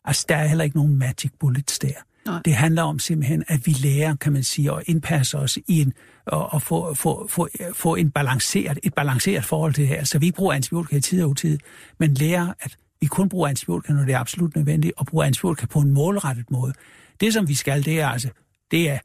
Altså, der er heller ikke nogen magic bullets der. Nej. Det handler om simpelthen, at vi lærer, kan man sige, at indpasse os i en, og, og få, få, få, få en balanceret, et balanceret forhold til det her. Så vi ikke bruger antibiotika i tid og utid, men lærer, at vi kun bruger antibiotika, når det er absolut nødvendigt, og bruger antibiotika på en målrettet måde. Det, som vi skal, det er altså, det er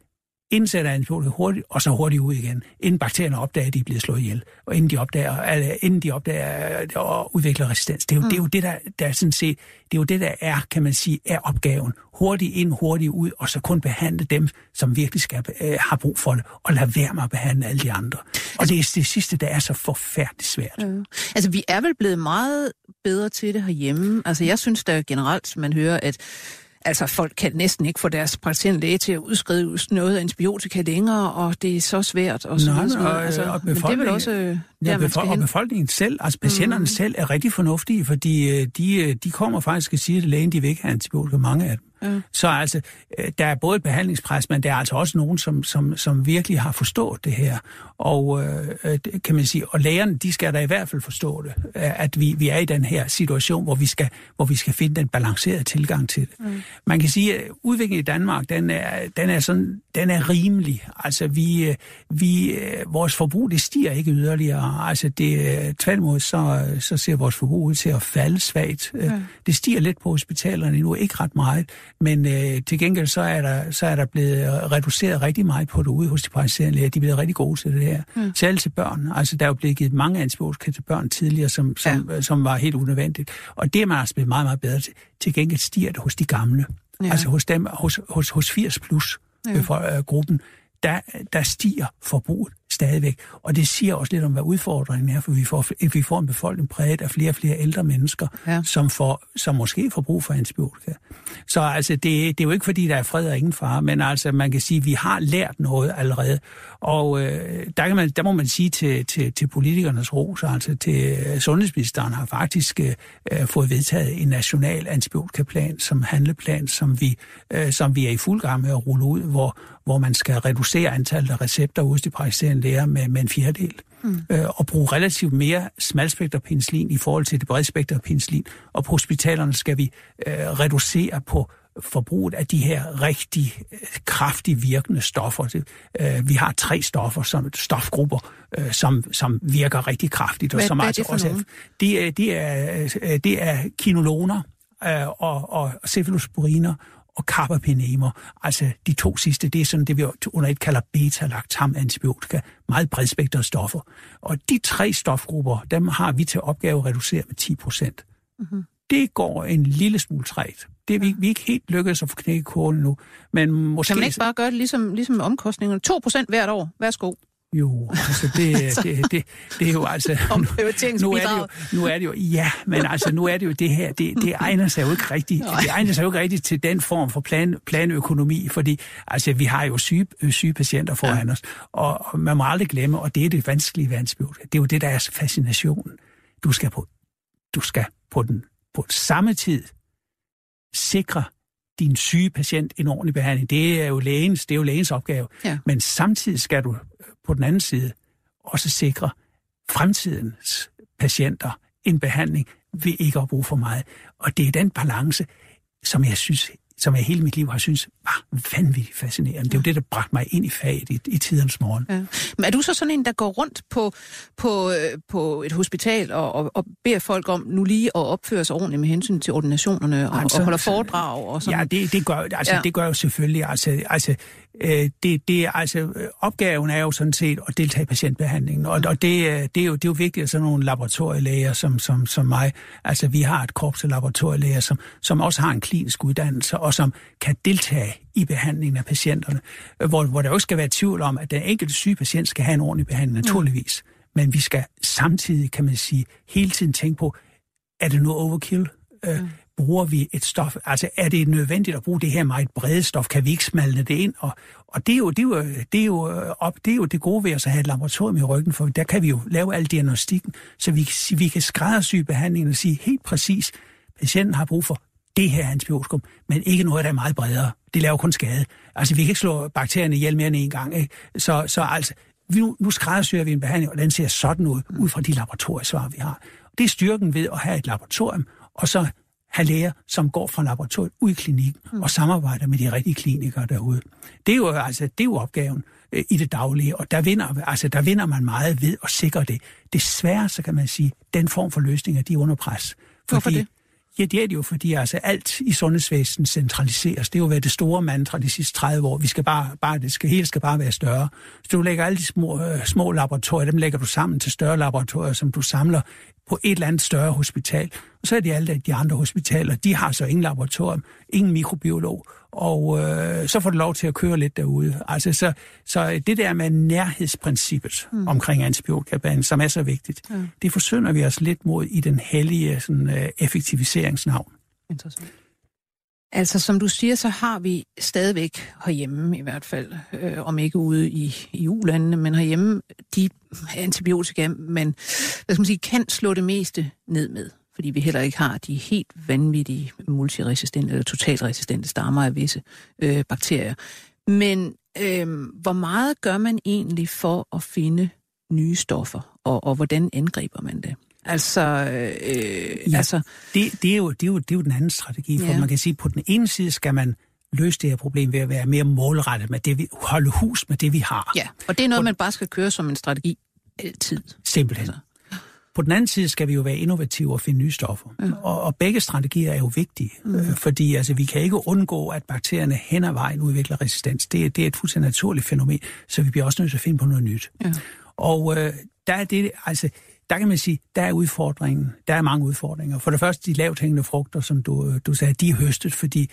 indsætter antibiotika hurtigt, og så hurtigt ud igen, inden bakterierne opdager, at de er blevet slået ihjel, og inden de opdager, eller, inden de opdager og udvikler resistens. Det er jo, mm. det, er jo det, der, der er sådan set, det er jo det, der er, kan man sige, er opgaven. Hurtigt ind, hurtigt ud, og så kun behandle dem, som virkelig skal, øh, har brug for det, og lade være med at behandle alle de andre. Og altså, det er det sidste, der er så forfærdeligt svært. Øh. Altså, vi er vel blevet meget bedre til det herhjemme. Altså, jeg synes da generelt, man hører, at Altså, folk kan næsten ikke få deres praktiserende læge til at udskrive noget antibiotika længere, og det er så svært. Og så videre. Og, altså, og men det er vel også øh, der, ja, man skal og befolkningen selv, altså patienterne mm. selv, er rigtig fornuftige, fordi øh, de, øh, de kommer faktisk og siger til lægen, de vil ikke have antibiotika, mange af dem. Ja. Så altså, øh, der er både et behandlingspres, men der er altså også nogen, som, som, som virkelig har forstået det her. Og øh, kan man sige, og lægerne, de skal da i hvert fald forstå det, at vi, vi er i den her situation, hvor vi skal, hvor vi skal finde den balancerede tilgang til det. Mm. Man kan sige, at udviklingen i Danmark, den er, den er, sådan, den er rimelig. Altså, vi, vi, vores forbrug, det stiger ikke yderligere. Altså, det, tværtimod, så, så ser vores forbrug ud til at falde svagt. Mm. Det stiger lidt på hospitalerne nu, ikke ret meget. Men øh, til gengæld så er, der, så er der blevet reduceret rigtig meget på det ude hos de praktiserende læger. De er blevet rigtig gode til det her. Mm. Særligt til børn. Altså der er jo blevet givet mange antibiotika til børn tidligere, som, som, ja. som var helt unødvendigt. Og det er man altså blevet meget, meget bedre til. Til gengæld stiger det hos de gamle. Ja. Altså hos dem, hos, hos, hos 80 plus ja. for, øh, gruppen, der, der stiger forbruget stadigvæk. Og det siger også lidt om, hvad udfordringen er, for vi får, vi får en befolkning præget af flere og flere ældre mennesker, ja. som, får, som måske får brug for antibiotika. Så altså, det, det er jo ikke, fordi der er fred og ingen fare, men altså, man kan sige, at vi har lært noget allerede. Og øh, der, kan man, der må man sige til, til, til politikernes ros, altså til øh, sundhedsministeren har faktisk øh, fået vedtaget en national antibiotikaplan, som handleplan, som vi, øh, som vi er i fuld gang med at rulle ud, hvor, hvor man skal reducere antallet af recepter hos de praktiserende læger med, med en fjerdedel. Mm. Øh, og bruge relativt mere smalspektret penicillin i forhold til det bredspektret penicillin. Og på hospitalerne skal vi øh, reducere på forbruget af de her rigtig øh, kraftigt virkende stoffer. Øh, vi har tre stoffer, som stofgrupper, som, som virker rigtig kraftigt. Og hvad, som hvad altså er det for også er, det, det, er, det er kinoloner og, og cephalosporiner og carbapenemer. Altså de to sidste, det er sådan det, vi under et kalder beta-lactam antibiotika, meget bredspektrede stoffer. Og de tre stofgrupper, dem har vi til opgave at reducere med 10 procent. Mm-hmm. Det går en lille smule træt. Det er vi, vi er ikke helt lykkedes at få knækket kålen nu. Men måske... Kan man ikke bare gøre det ligesom, ligesom omkostningerne? 2 procent hvert år. Værsgo. Jo, altså det, det, det, det er jo altså... Nu, nu, er det jo, nu er det jo... Ja, men altså nu er det jo det her, det, det egner sig jo ikke rigtigt. Det egner sig jo ikke rigtigt til den form for plan, planøkonomi, fordi altså vi har jo syge, syge patienter foran ja. os, og, man må aldrig glemme, og det er det vanskelige antibiotika, det er jo det, der er fascinationen. Du skal på, du skal på den på samme tid sikre din syge patient en ordentlig behandling. Det er jo lægens, det er jo lægens opgave. Ja. Men samtidig skal du på den anden side også sikre fremtidens patienter en behandling ved ikke at bruge for meget. Og det er den balance, som jeg synes som jeg hele mit liv har synes var vanvittigt fascinerende. Det er jo det, der bragte mig ind i faget i, i tidernes morgen. Ja. Men er du så sådan en, der går rundt på, på, øh, på et hospital og, og, og beder folk om nu lige at opføre sig ordentligt med hensyn til ordinationerne og, altså, og holder foredrag og sådan? Ja, det, det, gør, altså, ja. det gør jo selvfølgelig. Altså, altså, øh, det, det, altså, opgaven er jo sådan set at deltage i patientbehandlingen, og, og det, øh, det, er jo, det er jo vigtigt, at sådan nogle laboratorielæger som, som, som mig, altså vi har et korps af laboratorielæger, som, som også har en klinisk uddannelse, og som kan deltage i behandlingen af patienterne, hvor, hvor der også skal være tvivl om, at den enkelte syge patient skal have en ordentlig behandling, naturligvis. Mm. Men vi skal samtidig, kan man sige, hele tiden tænke på, er det nu overkill? Øh, mm. Bruger vi et stof? Altså, er det nødvendigt at bruge det her meget brede stof? Kan vi ikke smalne det ind? Og, og det, er jo, det, er jo, det, er jo øh, op, det er jo det gode ved at have et laboratorium i ryggen, for der kan vi jo lave al diagnostikken, så vi, vi kan skræddersy behandlingen og sige helt præcis, patienten har brug for det her antibiotikum, men ikke noget, der er meget bredere. Det laver kun skade. Altså, vi kan ikke slå bakterierne ihjel mere end en gang. Ikke? Så, så altså, nu, nu skræddersyrer vi en behandling, og den ser sådan ud, ud fra de laboratoriesvar, vi har. Det er styrken ved at have et laboratorium, og så have læger, som går fra laboratoriet ud i klinikken mm. og samarbejder med de rigtige klinikere derude. Det er jo, altså, det er jo opgaven øh, i det daglige, og der vinder, altså, der vinder man meget ved at sikre det. Desværre, så kan man sige, den form for løsninger, de er under pres. Fordi, Hvorfor det? Ja, det er det jo, fordi altså alt i sundhedsvæsenet centraliseres. Det er jo været det store mantra de sidste 30 år. Vi skal bare, bare det skal, hele skal bare være større. Så du lægger alle de små, øh, små laboratorier, dem lægger du sammen til større laboratorier, som du samler på et eller andet større hospital. Og så er det alle de andre hospitaler, de har så ingen laboratorium, ingen mikrobiolog, og øh, så får du lov til at køre lidt derude. Altså, så, så det der med nærhedsprincippet mm. omkring antibiotikabehandling, som er så vigtigt, ja. det forsynder vi os lidt mod i den hellige sådan, øh, effektiviseringsnavn. Interessant. Altså, som du siger, så har vi stadigvæk herhjemme i hvert fald, øh, om ikke ude i, i ulandene, men herhjemme, de antibiotika, man, hvad skal man sige, kan slå det meste ned med fordi vi heller ikke har de helt vanvittige multiresistente eller totalt resistente stammer af visse øh, bakterier. Men øh, hvor meget gør man egentlig for at finde nye stoffer, og, og hvordan angriber man det? Altså, øh, ja, altså det, det, er jo, det, er jo, det er jo den anden strategi, for ja. man kan sige, at på den ene side skal man løse det her problem ved at være mere målrettet med det, vi holde hus med det, vi har. Ja, og det er noget, på, man bare skal køre som en strategi altid. Simpelthen. Altså. På den anden side skal vi jo være innovative og finde nye stoffer. Ja. Og, og begge strategier er jo vigtige, mm. øh, fordi altså, vi kan ikke undgå, at bakterierne hen ad vejen udvikler resistens. Det, det er et fuldstændig naturligt fænomen, så vi bliver også nødt til at finde på noget nyt. Ja. Og øh, der er det, altså, der kan man sige, der er udfordringen. Der er mange udfordringer. For det første, de lavt hængende frugter, som du, du sagde, de er høstet, fordi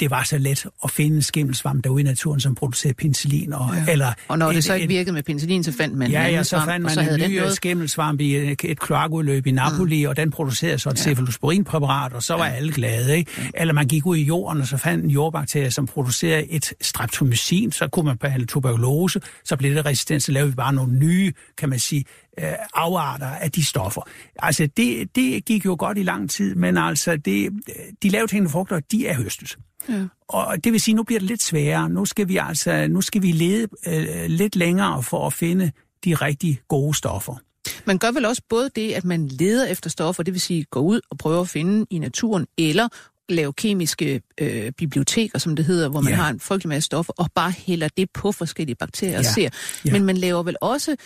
det var så let at finde en skimmelsvamp derude i naturen, som producerer penicillin. Og, ja. eller og når et, det så ikke virkede med penicillin, så fandt man ja, ja, så fandt man så en ny skimmelsvamp i et, et kloakudløb i Napoli, mm. og den producerede så et ja. cephalosporinpræparat, og så var ja. alle glade. Ikke? Ja. Eller man gik ud i jorden, og så fandt en jordbakterie, som producerer et streptomycin, så kunne man behandle tuberkulose, så blev det resistent, så lavede vi bare nogle nye, kan man sige, øh, afarter af de stoffer. Altså, det, det gik jo godt i lang tid, men altså, det, de lavt hængende frugter, de er høstet. Ja. Og det vil sige, nu bliver det lidt sværere. Nu skal vi altså, nu skal vi lede øh, lidt længere for at finde de rigtig gode stoffer. Man gør vel også både det, at man leder efter stoffer, det vil sige gå ud og prøve at finde i naturen, eller lave kemiske øh, biblioteker, som det hedder, hvor man ja. har en frygtelig masse stoffer, og bare hælder det på forskellige bakterier ja. og ser. Ja. Men man laver vel også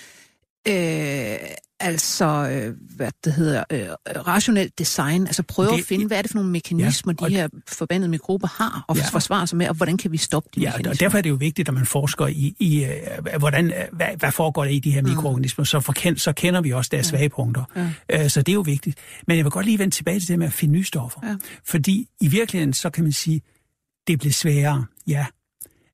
øh, altså, øh, hvad det hedder, øh, rationelt design, altså prøve det, at finde, hvad er det for nogle mekanismer, ja, de her forbandede mikrober har, og ja, forsvare sig med, og hvordan kan vi stoppe de ja, mekanismer? og derfor er det jo vigtigt, at man forsker i, i uh, hvordan, uh, hvad, hvad foregår der i de her mm. mikroorganismer, så, forkend, så kender vi også deres ja. svage punkter. Ja. Så det er jo vigtigt. Men jeg vil godt lige vende tilbage til det med at finde nye stoffer. Ja. Fordi i virkeligheden, så kan man sige, det bliver sværere, ja,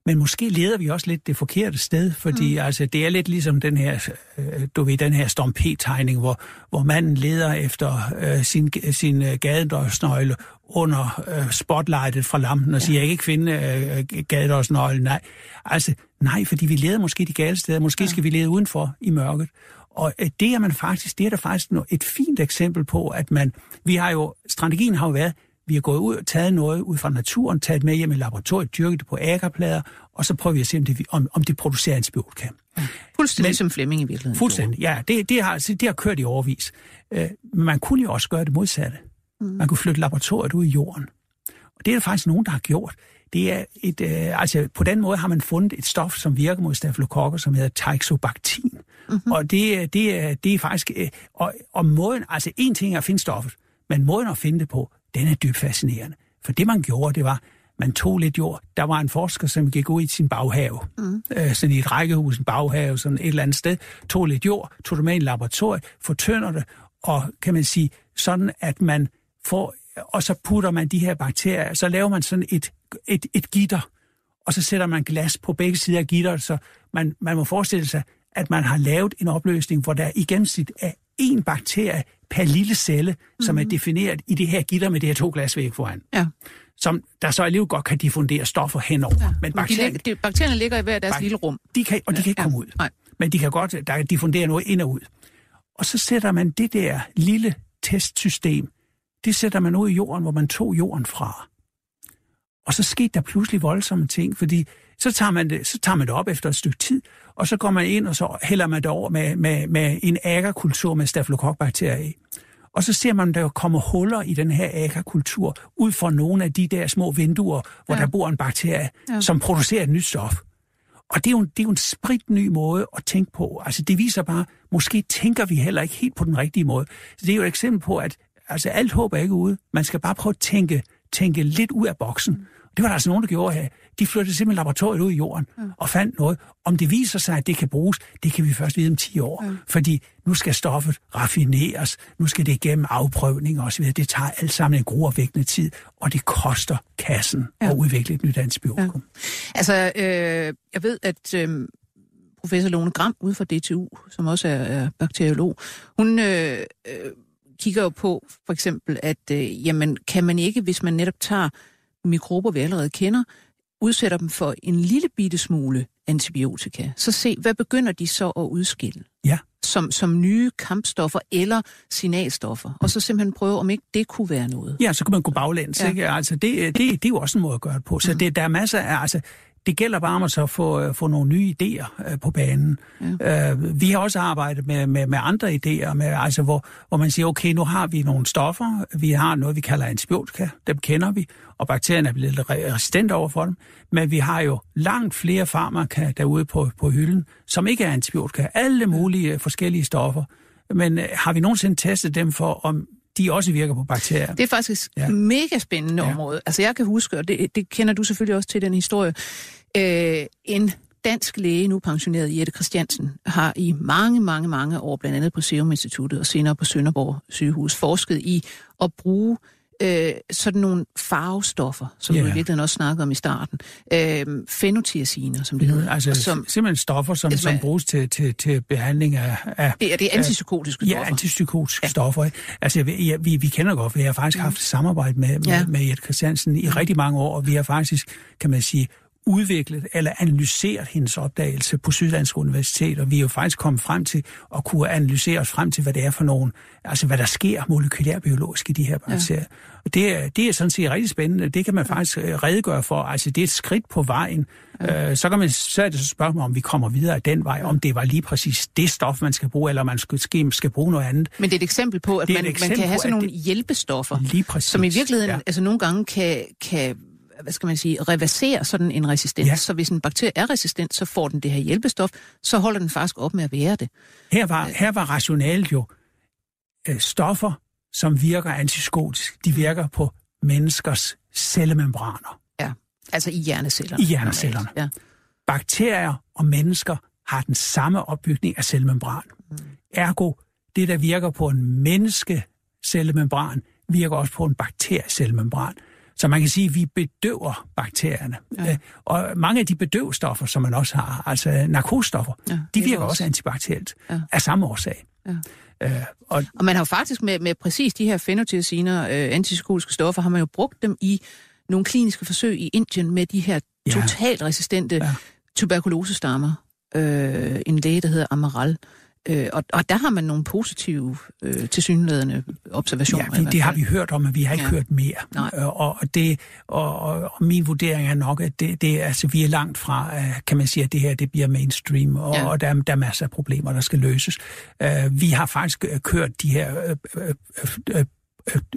men måske leder vi også lidt det forkerte sted, fordi mm. altså, det er lidt ligesom den her, øh, du ved, den her Storm P-tegning, hvor, hvor manden leder efter øh, sin, sin øh, gadedørsnøgle under øh, spotlightet fra lampen og ja. siger, jeg kan ikke finde øh, gadedørsnøglen. Nej, altså, nej, fordi vi leder måske de gale steder. Måske ja. skal vi lede udenfor i mørket. Og øh, det er man faktisk, det er der faktisk et fint eksempel på, at man, vi har jo, strategien har jo været, vi har gået ud og taget noget ud fra naturen, taget med hjem i laboratoriet, dyrket det på agerplader, og så prøver vi at se, om det, om, om det producerer antibiotika. Ja. Fuldstændig Men, som Flemming i virkeligheden. Fuldstændig, ja. Det, det, har, det har kørt i overvis. Øh, men man kunne jo også gøre det modsatte. Mm. Man kunne flytte laboratoriet ud i jorden. Og det er der faktisk nogen, der har gjort. Det er et, øh, altså på den måde har man fundet et stof, som virker mod stafylokokker, som hedder Teixobactin. Mm-hmm. Og det, det, det er faktisk, øh, og, og måden, altså en ting er at finde stoffet, men måden at finde det på, den er dybt fascinerende. For det, man gjorde, det var, man tog lidt jord. Der var en forsker, som gik ud i sin baghave, mm. øh, sådan i et rækkehus, en baghave, sådan et eller andet sted, tog lidt jord, tog det med i en laboratorium, fortønder det, og kan man sige, sådan at man får, og så putter man de her bakterier, så laver man sådan et, et, et gitter, og så sætter man glas på begge sider af gitteret, så man, man må forestille sig, at man har lavet en opløsning, hvor der i gennemsnit er én bakterie per lille celle, mm-hmm. som er mhm. defineret i det her gitter med det her to glasvæg foran. Ja. Som der så alligevel godt kan diffundere stoffer henover. Ja. Men bakterierne, de, de, bakterierne ligger i hver deres bak- lille rum. De kan, og de kan ikke ja. komme ud. Nej. Men de kan godt, der kan diffundere noget ind og ud. Og så sætter man det der lille testsystem, det sætter man ud i jorden, hvor man tog jorden fra. Og så skete der pludselig voldsomme ting, fordi så tager man det, så tager man det op efter et stykke tid, og så går man ind, og så hælder man det over med, med, med en agerkultur med stafylokokbakterier i. Og så ser man, at der kommer huller i den her agerkultur ud fra nogle af de der små vinduer, hvor ja. der bor en bakterie, ja. som producerer et nyt stof. Og det er, jo, det er jo en spritny måde at tænke på. Altså det viser bare, måske tænker vi heller ikke helt på den rigtige måde. Så det er jo et eksempel på, at altså, alt håb er ikke ude. Man skal bare prøve at tænke, tænke lidt ud af boksen. Det var der altså nogen, der gjorde her. De flyttede simpelthen laboratoriet ud i jorden ja. og fandt noget. Om det viser sig, at det kan bruges, det kan vi først vide om 10 år. Ja. Fordi nu skal stoffet raffineres, nu skal det igennem afprøvning og så videre. Det tager alt sammen en gruopvækkende tid, og det koster kassen ja. at udvikle et nyt antibiotikum. Ja. Altså, øh, jeg ved, at øh, professor Lone Gram ude fra DTU, som også er, er bakteriolog, hun øh, øh, kigger jo på for eksempel, at øh, jamen, kan man ikke, hvis man netop tager mikrober, vi allerede kender, udsætter dem for en lille bitte smule antibiotika, så se, hvad begynder de så at udskille? Ja. Som, som nye kampstoffer eller signalstoffer, og så simpelthen prøve, om ikke det kunne være noget. Ja, så kan man gå baglæns, ja. ikke? Altså, det, det, det er jo også en måde at gøre det på. Så mm. det, der er masser af, altså, det gælder bare om at så få, øh, få nogle nye idéer øh, på banen. Ja. Øh, vi har også arbejdet med, med, med andre idéer, med, altså hvor, hvor man siger, okay, nu har vi nogle stoffer, vi har noget, vi kalder antibiotika, dem kender vi, og bakterierne er blevet resistente over for dem, men vi har jo langt flere farmaka derude på, på hylden, som ikke er antibiotika, alle mulige forskellige stoffer. Men øh, har vi nogensinde testet dem for, om de også virker på bakterier. Det er faktisk ja. mega spændende ja. område. Altså jeg kan huske, og det, det kender du selvfølgelig også til den historie, øh, en dansk læge, nu pensioneret Jette Christiansen, har i mange, mange, mange år, blandt andet på Serum Instituttet og senere på Sønderborg sygehus, forsket i at bruge øh, sådan nogle farvestoffer, som yeah. vi virkelig også snakkede om i starten. Øh, fenotiaziner, som det ja, hedder. Altså som, simpelthen stoffer, som, som bruges til, til, til behandling af... af det er, det antipsykotiske stoffer. Ja, antipsykotiske ja. stoffer. Ikke? Altså, ja, vi, vi kender godt, for jeg har faktisk mm. haft samarbejde med, med, ja. med Jette Christiansen i rigtig mange år, og vi har faktisk, kan man sige, udviklet eller analyseret hendes opdagelse på Syddansk Universitet, og vi er jo faktisk kommet frem til at kunne analysere os frem til, hvad det er for nogen, altså hvad der sker molekylærbiologisk i de her bakterier. Ja. Og det, det er sådan set rigtig spændende. Det kan man faktisk øh, redegøre for. Altså det er et skridt på vejen. Ja. Øh, så, kan man, så er det så spørgsmål, om vi kommer videre af den vej, om det var lige præcis det stof, man skal bruge, eller man skal, skal bruge noget andet. Men det er et eksempel på, at man, man kan have sådan nogle det, hjælpestoffer, lige præcis, som i virkeligheden ja. altså nogle gange kan, kan hvad skal man sige, reversere sådan en resistens. Ja. Så hvis en bakterie er resistent, så får den det her hjælpestof, så holder den faktisk op med at være det. Her var, her var rationalet jo øh, stoffer, som virker antipsykotisk. De virker på menneskers cellemembraner. Ja, altså i hjernecellerne. I hjernecellerne. Ja. Bakterier og mennesker har den samme opbygning af cellemembran. Mm. Ergo, det der virker på en menneskecellemembran, virker også på en bakteriecellemembran. Så man kan sige, at vi bedøver bakterierne. Ja. Øh, og mange af de bedøvstoffer, som man også har, altså narkosstoffer, ja, de virker også, også antibakterielt ja. af samme årsag. Ja. Øh, og, og man har jo faktisk med, med præcis de her fenotiaziner, øh, antipsykotiske stoffer, har man jo brugt dem i nogle kliniske forsøg i Indien med de her ja. totalt resistente ja. tuberkulosestammer. Øh, en læge, der hedder Amaral, Øh, og, og der har man nogle positive, øh, tilsyneladende observationer. Ja, det, det har vi hørt om, men vi har ikke ja. hørt mere. Nej. Øh, og, og, det, og, og, min vurdering er nok, at det, det, altså, vi er langt fra, uh, kan man sige, at det her det bliver mainstream, og, ja. og der, der er masser af problemer, der skal løses. Uh, vi har faktisk kørt de her uh, uh,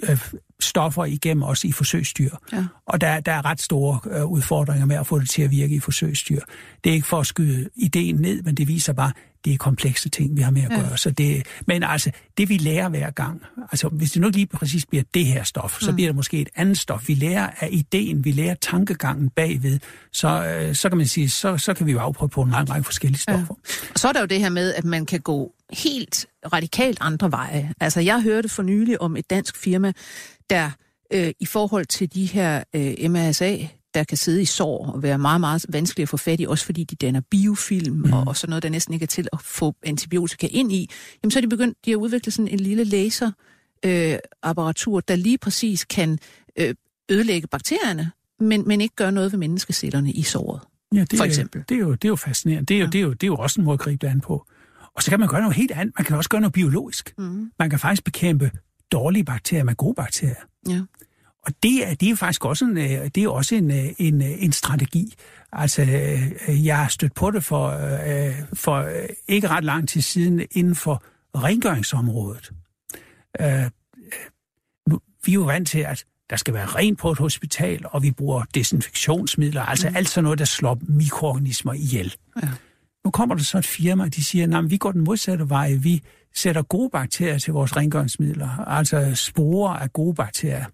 uh, stoffer igennem også i forsøgsdyr. Ja. Og der, der er ret store øh, udfordringer med at få det til at virke i forsøgsdyr. Det er ikke for at skyde ideen ned, men det viser bare, det er komplekse ting, vi har med at gøre. Ja. Så det, men altså, det vi lærer hver gang, altså hvis det nu lige præcis bliver det her stof, så mm. bliver det måske et andet stof. Vi lærer af ideen, vi lærer tankegangen bagved, så, øh, så kan man sige, så, så kan vi jo afprøve på en lang række forskellige stoffer. Ja. Og så er der jo det her med, at man kan gå helt radikalt andre veje. Altså jeg hørte for nylig om et dansk firma, der øh, i forhold til de her øh, MRSA der kan sidde i sår og være meget, meget vanskelige at få fat i, også fordi de danner biofilm mm. og, og sådan noget, der næsten ikke er til at få antibiotika ind i, jamen så er de begyndt, de har udviklet sådan en lille laserapparatur, øh, der lige præcis kan øh, ødelægge bakterierne, men, men ikke gøre noget ved menneskecellerne i såret. Ja, det, for eksempel. Det er, jo, det er jo fascinerende. Det er, jo, ja. det, er jo, det er jo også en måde at gribe det an på. Og så kan man gøre noget helt andet. Man kan også gøre noget biologisk. Mm. Man kan faktisk bekæmpe dårlige bakterier med gode bakterier. Ja. Og det er, det er faktisk også en, øh, det er også en, øh, en, øh, en strategi. Altså, jeg har stødt på det for, for ikke ret lang tid siden inden for rengøringsområdet. Nu, vi er jo vant til, at der skal være rent på et hospital, og vi bruger desinfektionsmidler, altså mm. alt sådan noget, der slår mikroorganismer ihjel. Ja. Nu kommer der så et firma, de siger, at vi går den modsatte vej. Vi sætter gode bakterier til vores rengøringsmidler, altså sporer af gode bakterier.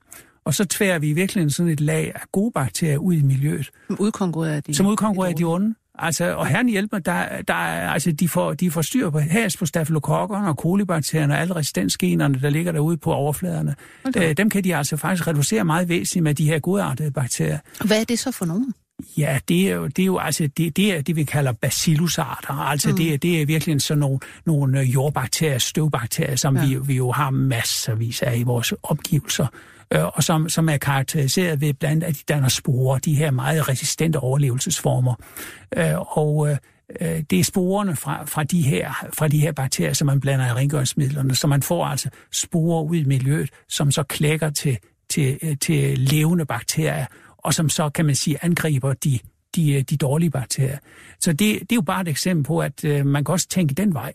Og så tværer vi virkelig sådan et lag af gode bakterier ud i miljøet. Som udkonkurrerer de, som udkonkurrerer de onde. Altså, og herren hjælper, der, der, altså, de, får, de får styr på has på stafylokokkerne og kolibakterierne og alle resistensgenerne, der ligger derude på overfladerne. Okay. Øh, dem kan de altså faktisk reducere meget væsentligt med de her godartede bakterier. Hvad er det så for nogen? Ja, det er jo, det er jo altså, det, det er det, vi kalder bacillusarter. Altså, mm. det, er, det er virkelig sådan nogle, nogle jordbakterier, støvbakterier, som ja. vi, vi jo har masservis af i vores omgivelser øh, og som, som er karakteriseret ved blandt andet, at de danner sporer, de her meget resistente overlevelsesformer. Øh, og øh, det er sporene fra, fra, de her, fra de her bakterier, som man blander i rengøringsmidlerne, så man får altså sporer ud i miljøet, som så klækker til, til, øh, til levende bakterier, og som så, kan man sige, angriber de, de, de dårlige bakterier. Så det, det er jo bare et eksempel på, at øh, man kan også tænke den vej.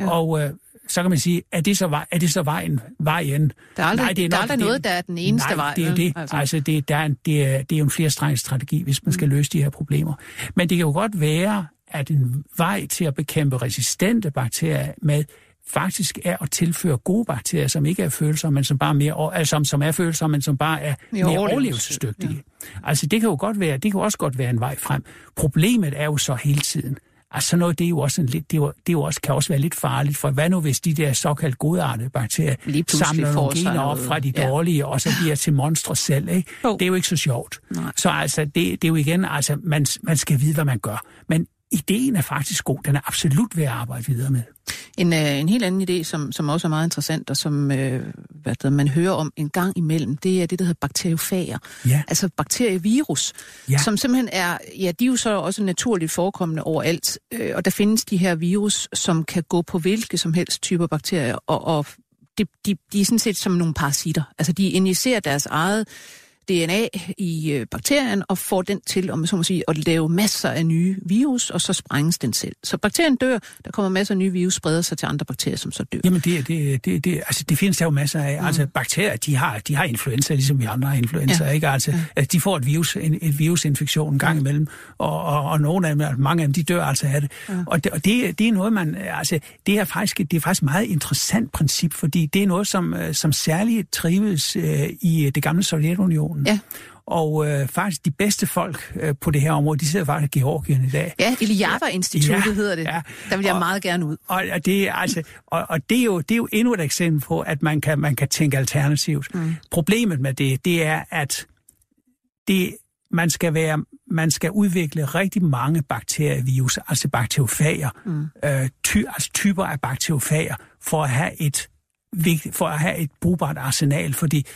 Ja. Og øh, så kan man sige, er det så, vej, er det så vejen, vejen? Der er aldrig, nej, det er, der er aldrig det, noget, der er den eneste nej, vej. det er det. Altså, altså det, der er en, det, er, det er jo en flerstrengs strategi, hvis man skal mm. løse de her problemer. Men det kan jo godt være, at en vej til at bekæmpe resistente bakterier med faktisk er at tilføre gode bakterier, som ikke er følsomme, men som bare mere, altså, som, som er følsomme, men som bare er mere, mere overlevelsesdygtige. Ja. Altså det kan jo godt være, det kan også godt være en vej frem. Problemet er jo så hele tiden, Altså sådan noget, det er jo også, en lidt, det er jo, det er jo også, kan også være lidt farligt, for hvad nu hvis de der såkaldt godartede bakterier samler nogle gener op fra de dårlige, ja. og så bliver til monstre selv, ikke? Oh. Det er jo ikke så sjovt. Nej. Så altså, det, det er jo igen, altså, man, man skal vide, hvad man gør. Men ideen er faktisk god. Den er absolut ved at arbejde videre med. En, øh, en helt anden idé, som, som også er meget interessant, og som øh, hvad det, man hører om en gang imellem, det er det, der hedder bakteriofager. Ja. Altså bakterievirus, ja. som simpelthen er, ja, de er jo så også naturligt forekommende overalt. Øh, og der findes de her virus, som kan gå på hvilke som helst typer bakterier, og, og de, de, de er sådan set som nogle parasitter. Altså de injicerer deres eget DNA i øh, bakterien og får den til, om så må sige, at lave masser af nye virus, og så sprænges den selv. Så bakterien dør, der kommer masser af nye virus, spreder sig til andre bakterier, som så dør. Jamen det, det, det, det, altså, det findes der jo masser af. Mm. Altså bakterier, de har, de har influenza, ligesom vi andre har influenza, ja. ikke? Altså, ja. altså, de får et virus, en, et virusinfektion en gang imellem, og, og, og nogle af dem, mange af dem, de dør altså af det. Ja. Og, det, og det, det er noget, man, altså, det er faktisk, det er faktisk et meget interessant princip, fordi det er noget, som, øh, som særligt trives øh, i det gamle Sovjetunionen regionen. Ja. Og øh, faktisk de bedste folk øh, på det her område, de sidder faktisk i Georgien i dag. Ja, Ilyava-instituttet ja, hedder det. Ja. Der vil jeg og, meget gerne ud. Og, og, det, altså, og, og det, er jo, det er jo endnu et eksempel på, at man kan, man kan tænke alternativt. Mm. Problemet med det, det er, at det, man skal være man skal udvikle rigtig mange bakterievirus, altså bakteriofager, mm. øh, ty, altså typer af bakteriofager, for at have et for at have et brugbart arsenal, fordi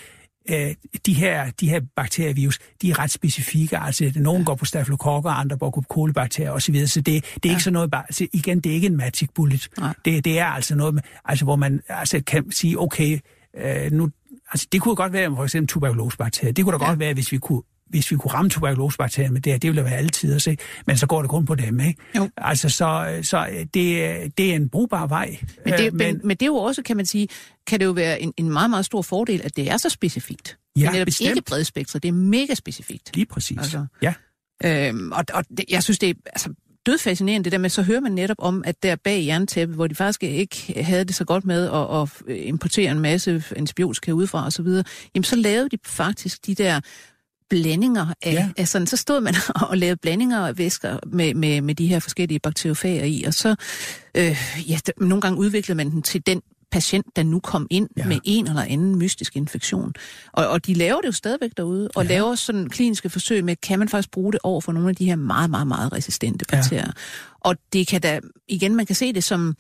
øh, de, her, de her bakterievirus, de er ret specifikke. Altså, nogen ja. går på stafylokokker, andre går på kolibakterier osv. Så det, det er ja. ikke sådan noget, bare, altså, igen, det er ikke en magic bullet. Det, det er altså noget, med, altså, hvor man altså, kan sige, okay, øh, nu, altså, det kunne godt være for eksempel tuberkulosebakterier. Det kunne da ja. godt være, hvis vi kunne hvis vi kunne ramme tuberkulosebakterier med det her, det ville være altid at se, men så går det kun på dem, ikke? Jo. Altså, så, så det, det er en brugbar vej. Men det, men, men, men det er jo også, kan man sige, kan det jo være en, en meget, meget stor fordel, at det er så specifikt. Ja, det er bestemt. ikke bredspektret, det er mega specifikt. Lige præcis, altså, ja. Øhm, og og det, jeg synes, det er altså, dødfascinerende det der med, så hører man netop om, at der bag jerntæppet, hvor de faktisk ikke havde det så godt med at, at importere en masse antibiotika udefra osv., jamen så lavede de faktisk de der blandinger af, ja. af sådan, så stod man og lavede blandinger af væsker med, med, med de her forskellige bakteriofager i, og så, øh, ja, nogle gange udviklede man den til den patient, der nu kom ind Ja. med en eller anden mystisk infektion. Og, og de laver det jo stadigvæk derude, og Ja. laver sådan kliniske forsøg med, kan man faktisk bruge det over for nogle af de her meget, meget, meget resistente bakterier. Ja. Og det kan da, igen, man kan se det som,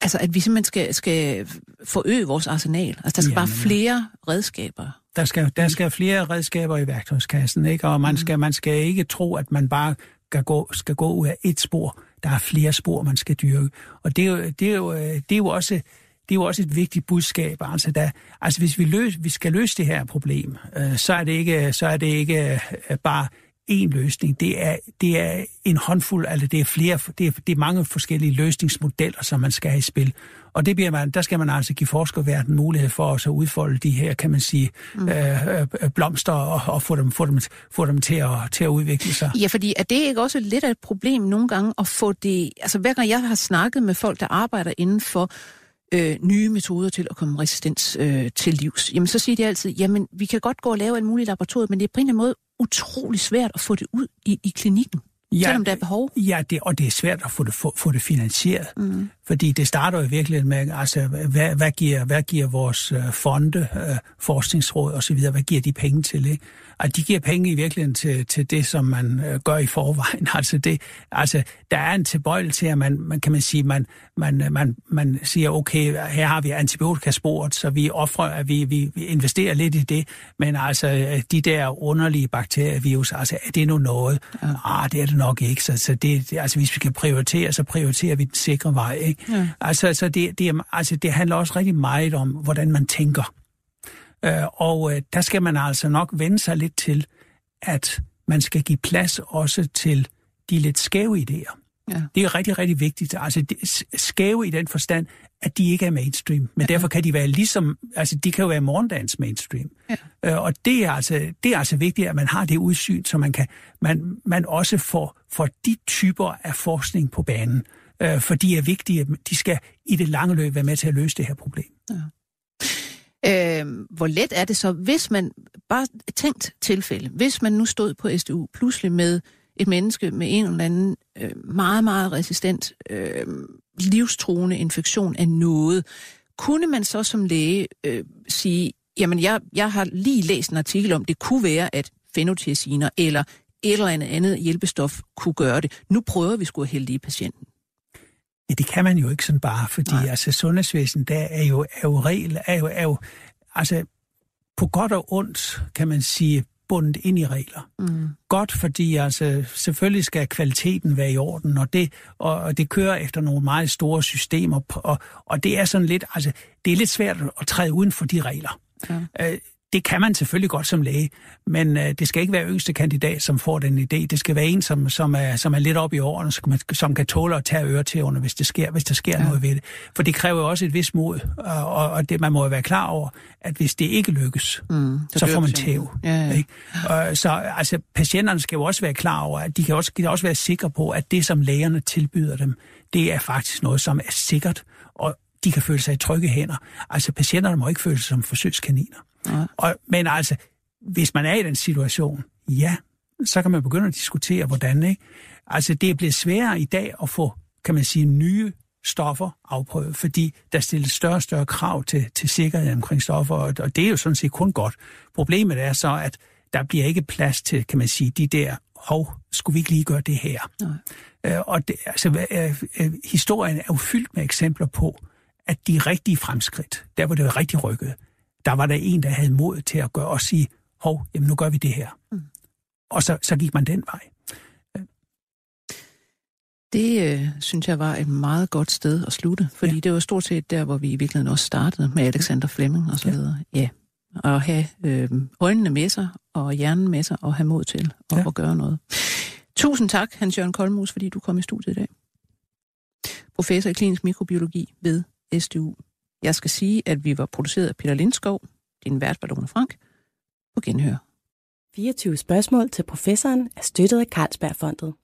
altså at vi simpelthen skal, skal forøge vores arsenal. Altså der skal Jamen, bare flere redskaber. Der skal, der skal flere redskaber i værktøjskassen, ikke? og man skal, man skal ikke tro, at man bare skal gå, skal gå ud af et spor. Der er flere spor, man skal dyrke. Og det er jo, det er jo, øh, det er jo også det er jo også et vigtigt budskab. Altså, der, altså hvis vi, løs, vi skal løse det her problem, øh, så er det ikke, så er det ikke øh, bare én løsning. Det er, det er en håndfuld, altså det er flere, det er, det er mange forskellige løsningsmodeller, som man skal have i spil. Og det bliver man, der skal man altså give forskerverdenen mulighed for at udfolde de her, kan man sige, mm. øh, øh, blomster og, og få dem, få dem, få dem til, at, til at udvikle sig. Ja, fordi er det ikke også lidt af et problem nogle gange at få det... Altså hver gang jeg har snakket med folk, der arbejder inden for øh, nye metoder til at komme resistens øh, til livs, jamen så siger de altid, jamen vi kan godt gå og lave alt muligt i laboratoriet, men det er på en eller anden måde utrolig svært at få det ud i, i klinikken, ja, selvom der er behov. Ja, det, og det er svært at få det, få, få det finansieret. Mm. Fordi det starter jo virkelig med, altså, hvad, hvad, giver, hvad giver vores øh, fonde, øh, forskningsråd osv., hvad giver de penge til? Ikke? Og de giver penge i virkeligheden til, til det, som man øh, gør i forvejen. Altså, det, altså, der er en tilbøjelse til, at man, man kan man sige, man, man, man, man siger, okay, her har vi antibiotikasporet, så vi offrer, at vi, vi, vi investerer lidt i det, men altså, øh, de der underlige bakterievirus, altså, er det nu noget? Ja. Ah, det er det nok ikke. Så, så det, det, altså, hvis vi kan prioritere, så prioriterer vi den sikre vej, ikke? Ja. Altså, så det, det, altså, det handler også rigtig meget om, hvordan man tænker. Øh, og øh, der skal man altså nok vende sig lidt til, at man skal give plads også til de lidt skæve idéer. Ja. Det er rigtig, rigtig vigtigt. Altså det, skæve i den forstand, at de ikke er mainstream. Men ja. derfor kan de være ligesom, altså de kan jo være morgendagens mainstream. Ja. Øh, og det er, altså, det er altså vigtigt, at man har det udsyn, så man kan, man, man også får, får de typer af forskning på banen. Øh, for de er vigtige. De skal i det lange løb være med til at løse det her problem. Ja. Øh, hvor let er det så, hvis man, bare tænkt tilfælde, hvis man nu stod på SDU pludselig med et menneske med en eller anden øh, meget, meget resistent, øh, livstruende infektion af noget, kunne man så som læge øh, sige, jamen jeg, jeg har lige læst en artikel om, det kunne være, at fenotiaziner eller et eller andet andet hjælpestof kunne gøre det. Nu prøver vi sgu at hælde i patienten. Ja, det kan man jo ikke sådan bare, fordi Nej. altså sundhedsvæsen, der er jo, er jo regler, er jo, er jo, altså på godt og ondt, kan man sige, bundet ind i regler. Mm. Godt, fordi altså, selvfølgelig skal kvaliteten være i orden, og det, og, og det kører efter nogle meget store systemer, og, og det er sådan lidt, altså, det er lidt svært at træde uden for de regler. Ja. Øh, det kan man selvfølgelig godt som læge, men øh, det skal ikke være yngste kandidat, som får den idé. Det skal være en, som, som, er, som er lidt op i årene, som, som kan tåle at tage øre til under, hvis, det sker, hvis der sker ja. noget ved det. For det kræver jo også et vis mod, og, og det, man må jo være klar over, at hvis det ikke lykkes, mm, så, så får man tæv. Ja, ja. Ikke? Og, så altså, patienterne skal jo også være klar over, at de kan også, de kan også være sikre på, at det, som lægerne tilbyder dem, det er faktisk noget, som er sikkert, og de kan føle sig i trygge hænder. Altså, patienterne må ikke føle sig som forsøgskaniner. Ja. Og, men altså, hvis man er i den situation, ja, så kan man begynde at diskutere, hvordan, ikke? Altså, det er blevet sværere i dag at få, kan man sige, nye stoffer afprøvet, fordi der stilles større og større krav til, til sikkerhed omkring stoffer, og, og det er jo sådan set kun godt. Problemet er så, at der bliver ikke plads til, kan man sige, de der, hov, skulle vi ikke lige gøre det her? Nej. Øh, og det, altså, øh, øh, historien er jo fyldt med eksempler på, at de rigtige fremskridt, der hvor det var rigtig rykket, der var der en, der havde mod til at gøre og sige, hov, jamen nu gør vi det her. Mm. Og så, så gik man den vej. Det øh, synes jeg var et meget godt sted at slutte, fordi ja. det var stort set der, hvor vi i virkeligheden også startede med Alexander Fleming og så videre. Ja. ja. Og have øh, øjnene med sig og hjernen med sig og have mod til at, ja. at gøre noget. Tusind tak, Hans Jørgen Kolmus, fordi du kom i studiet i dag. Professor i klinisk mikrobiologi ved SDU. Jeg skal sige, at vi var produceret af Peter Lindskov, din vært var Lone Frank, på genhør. 24 spørgsmål til professoren er støttet af Carlsbergfondet.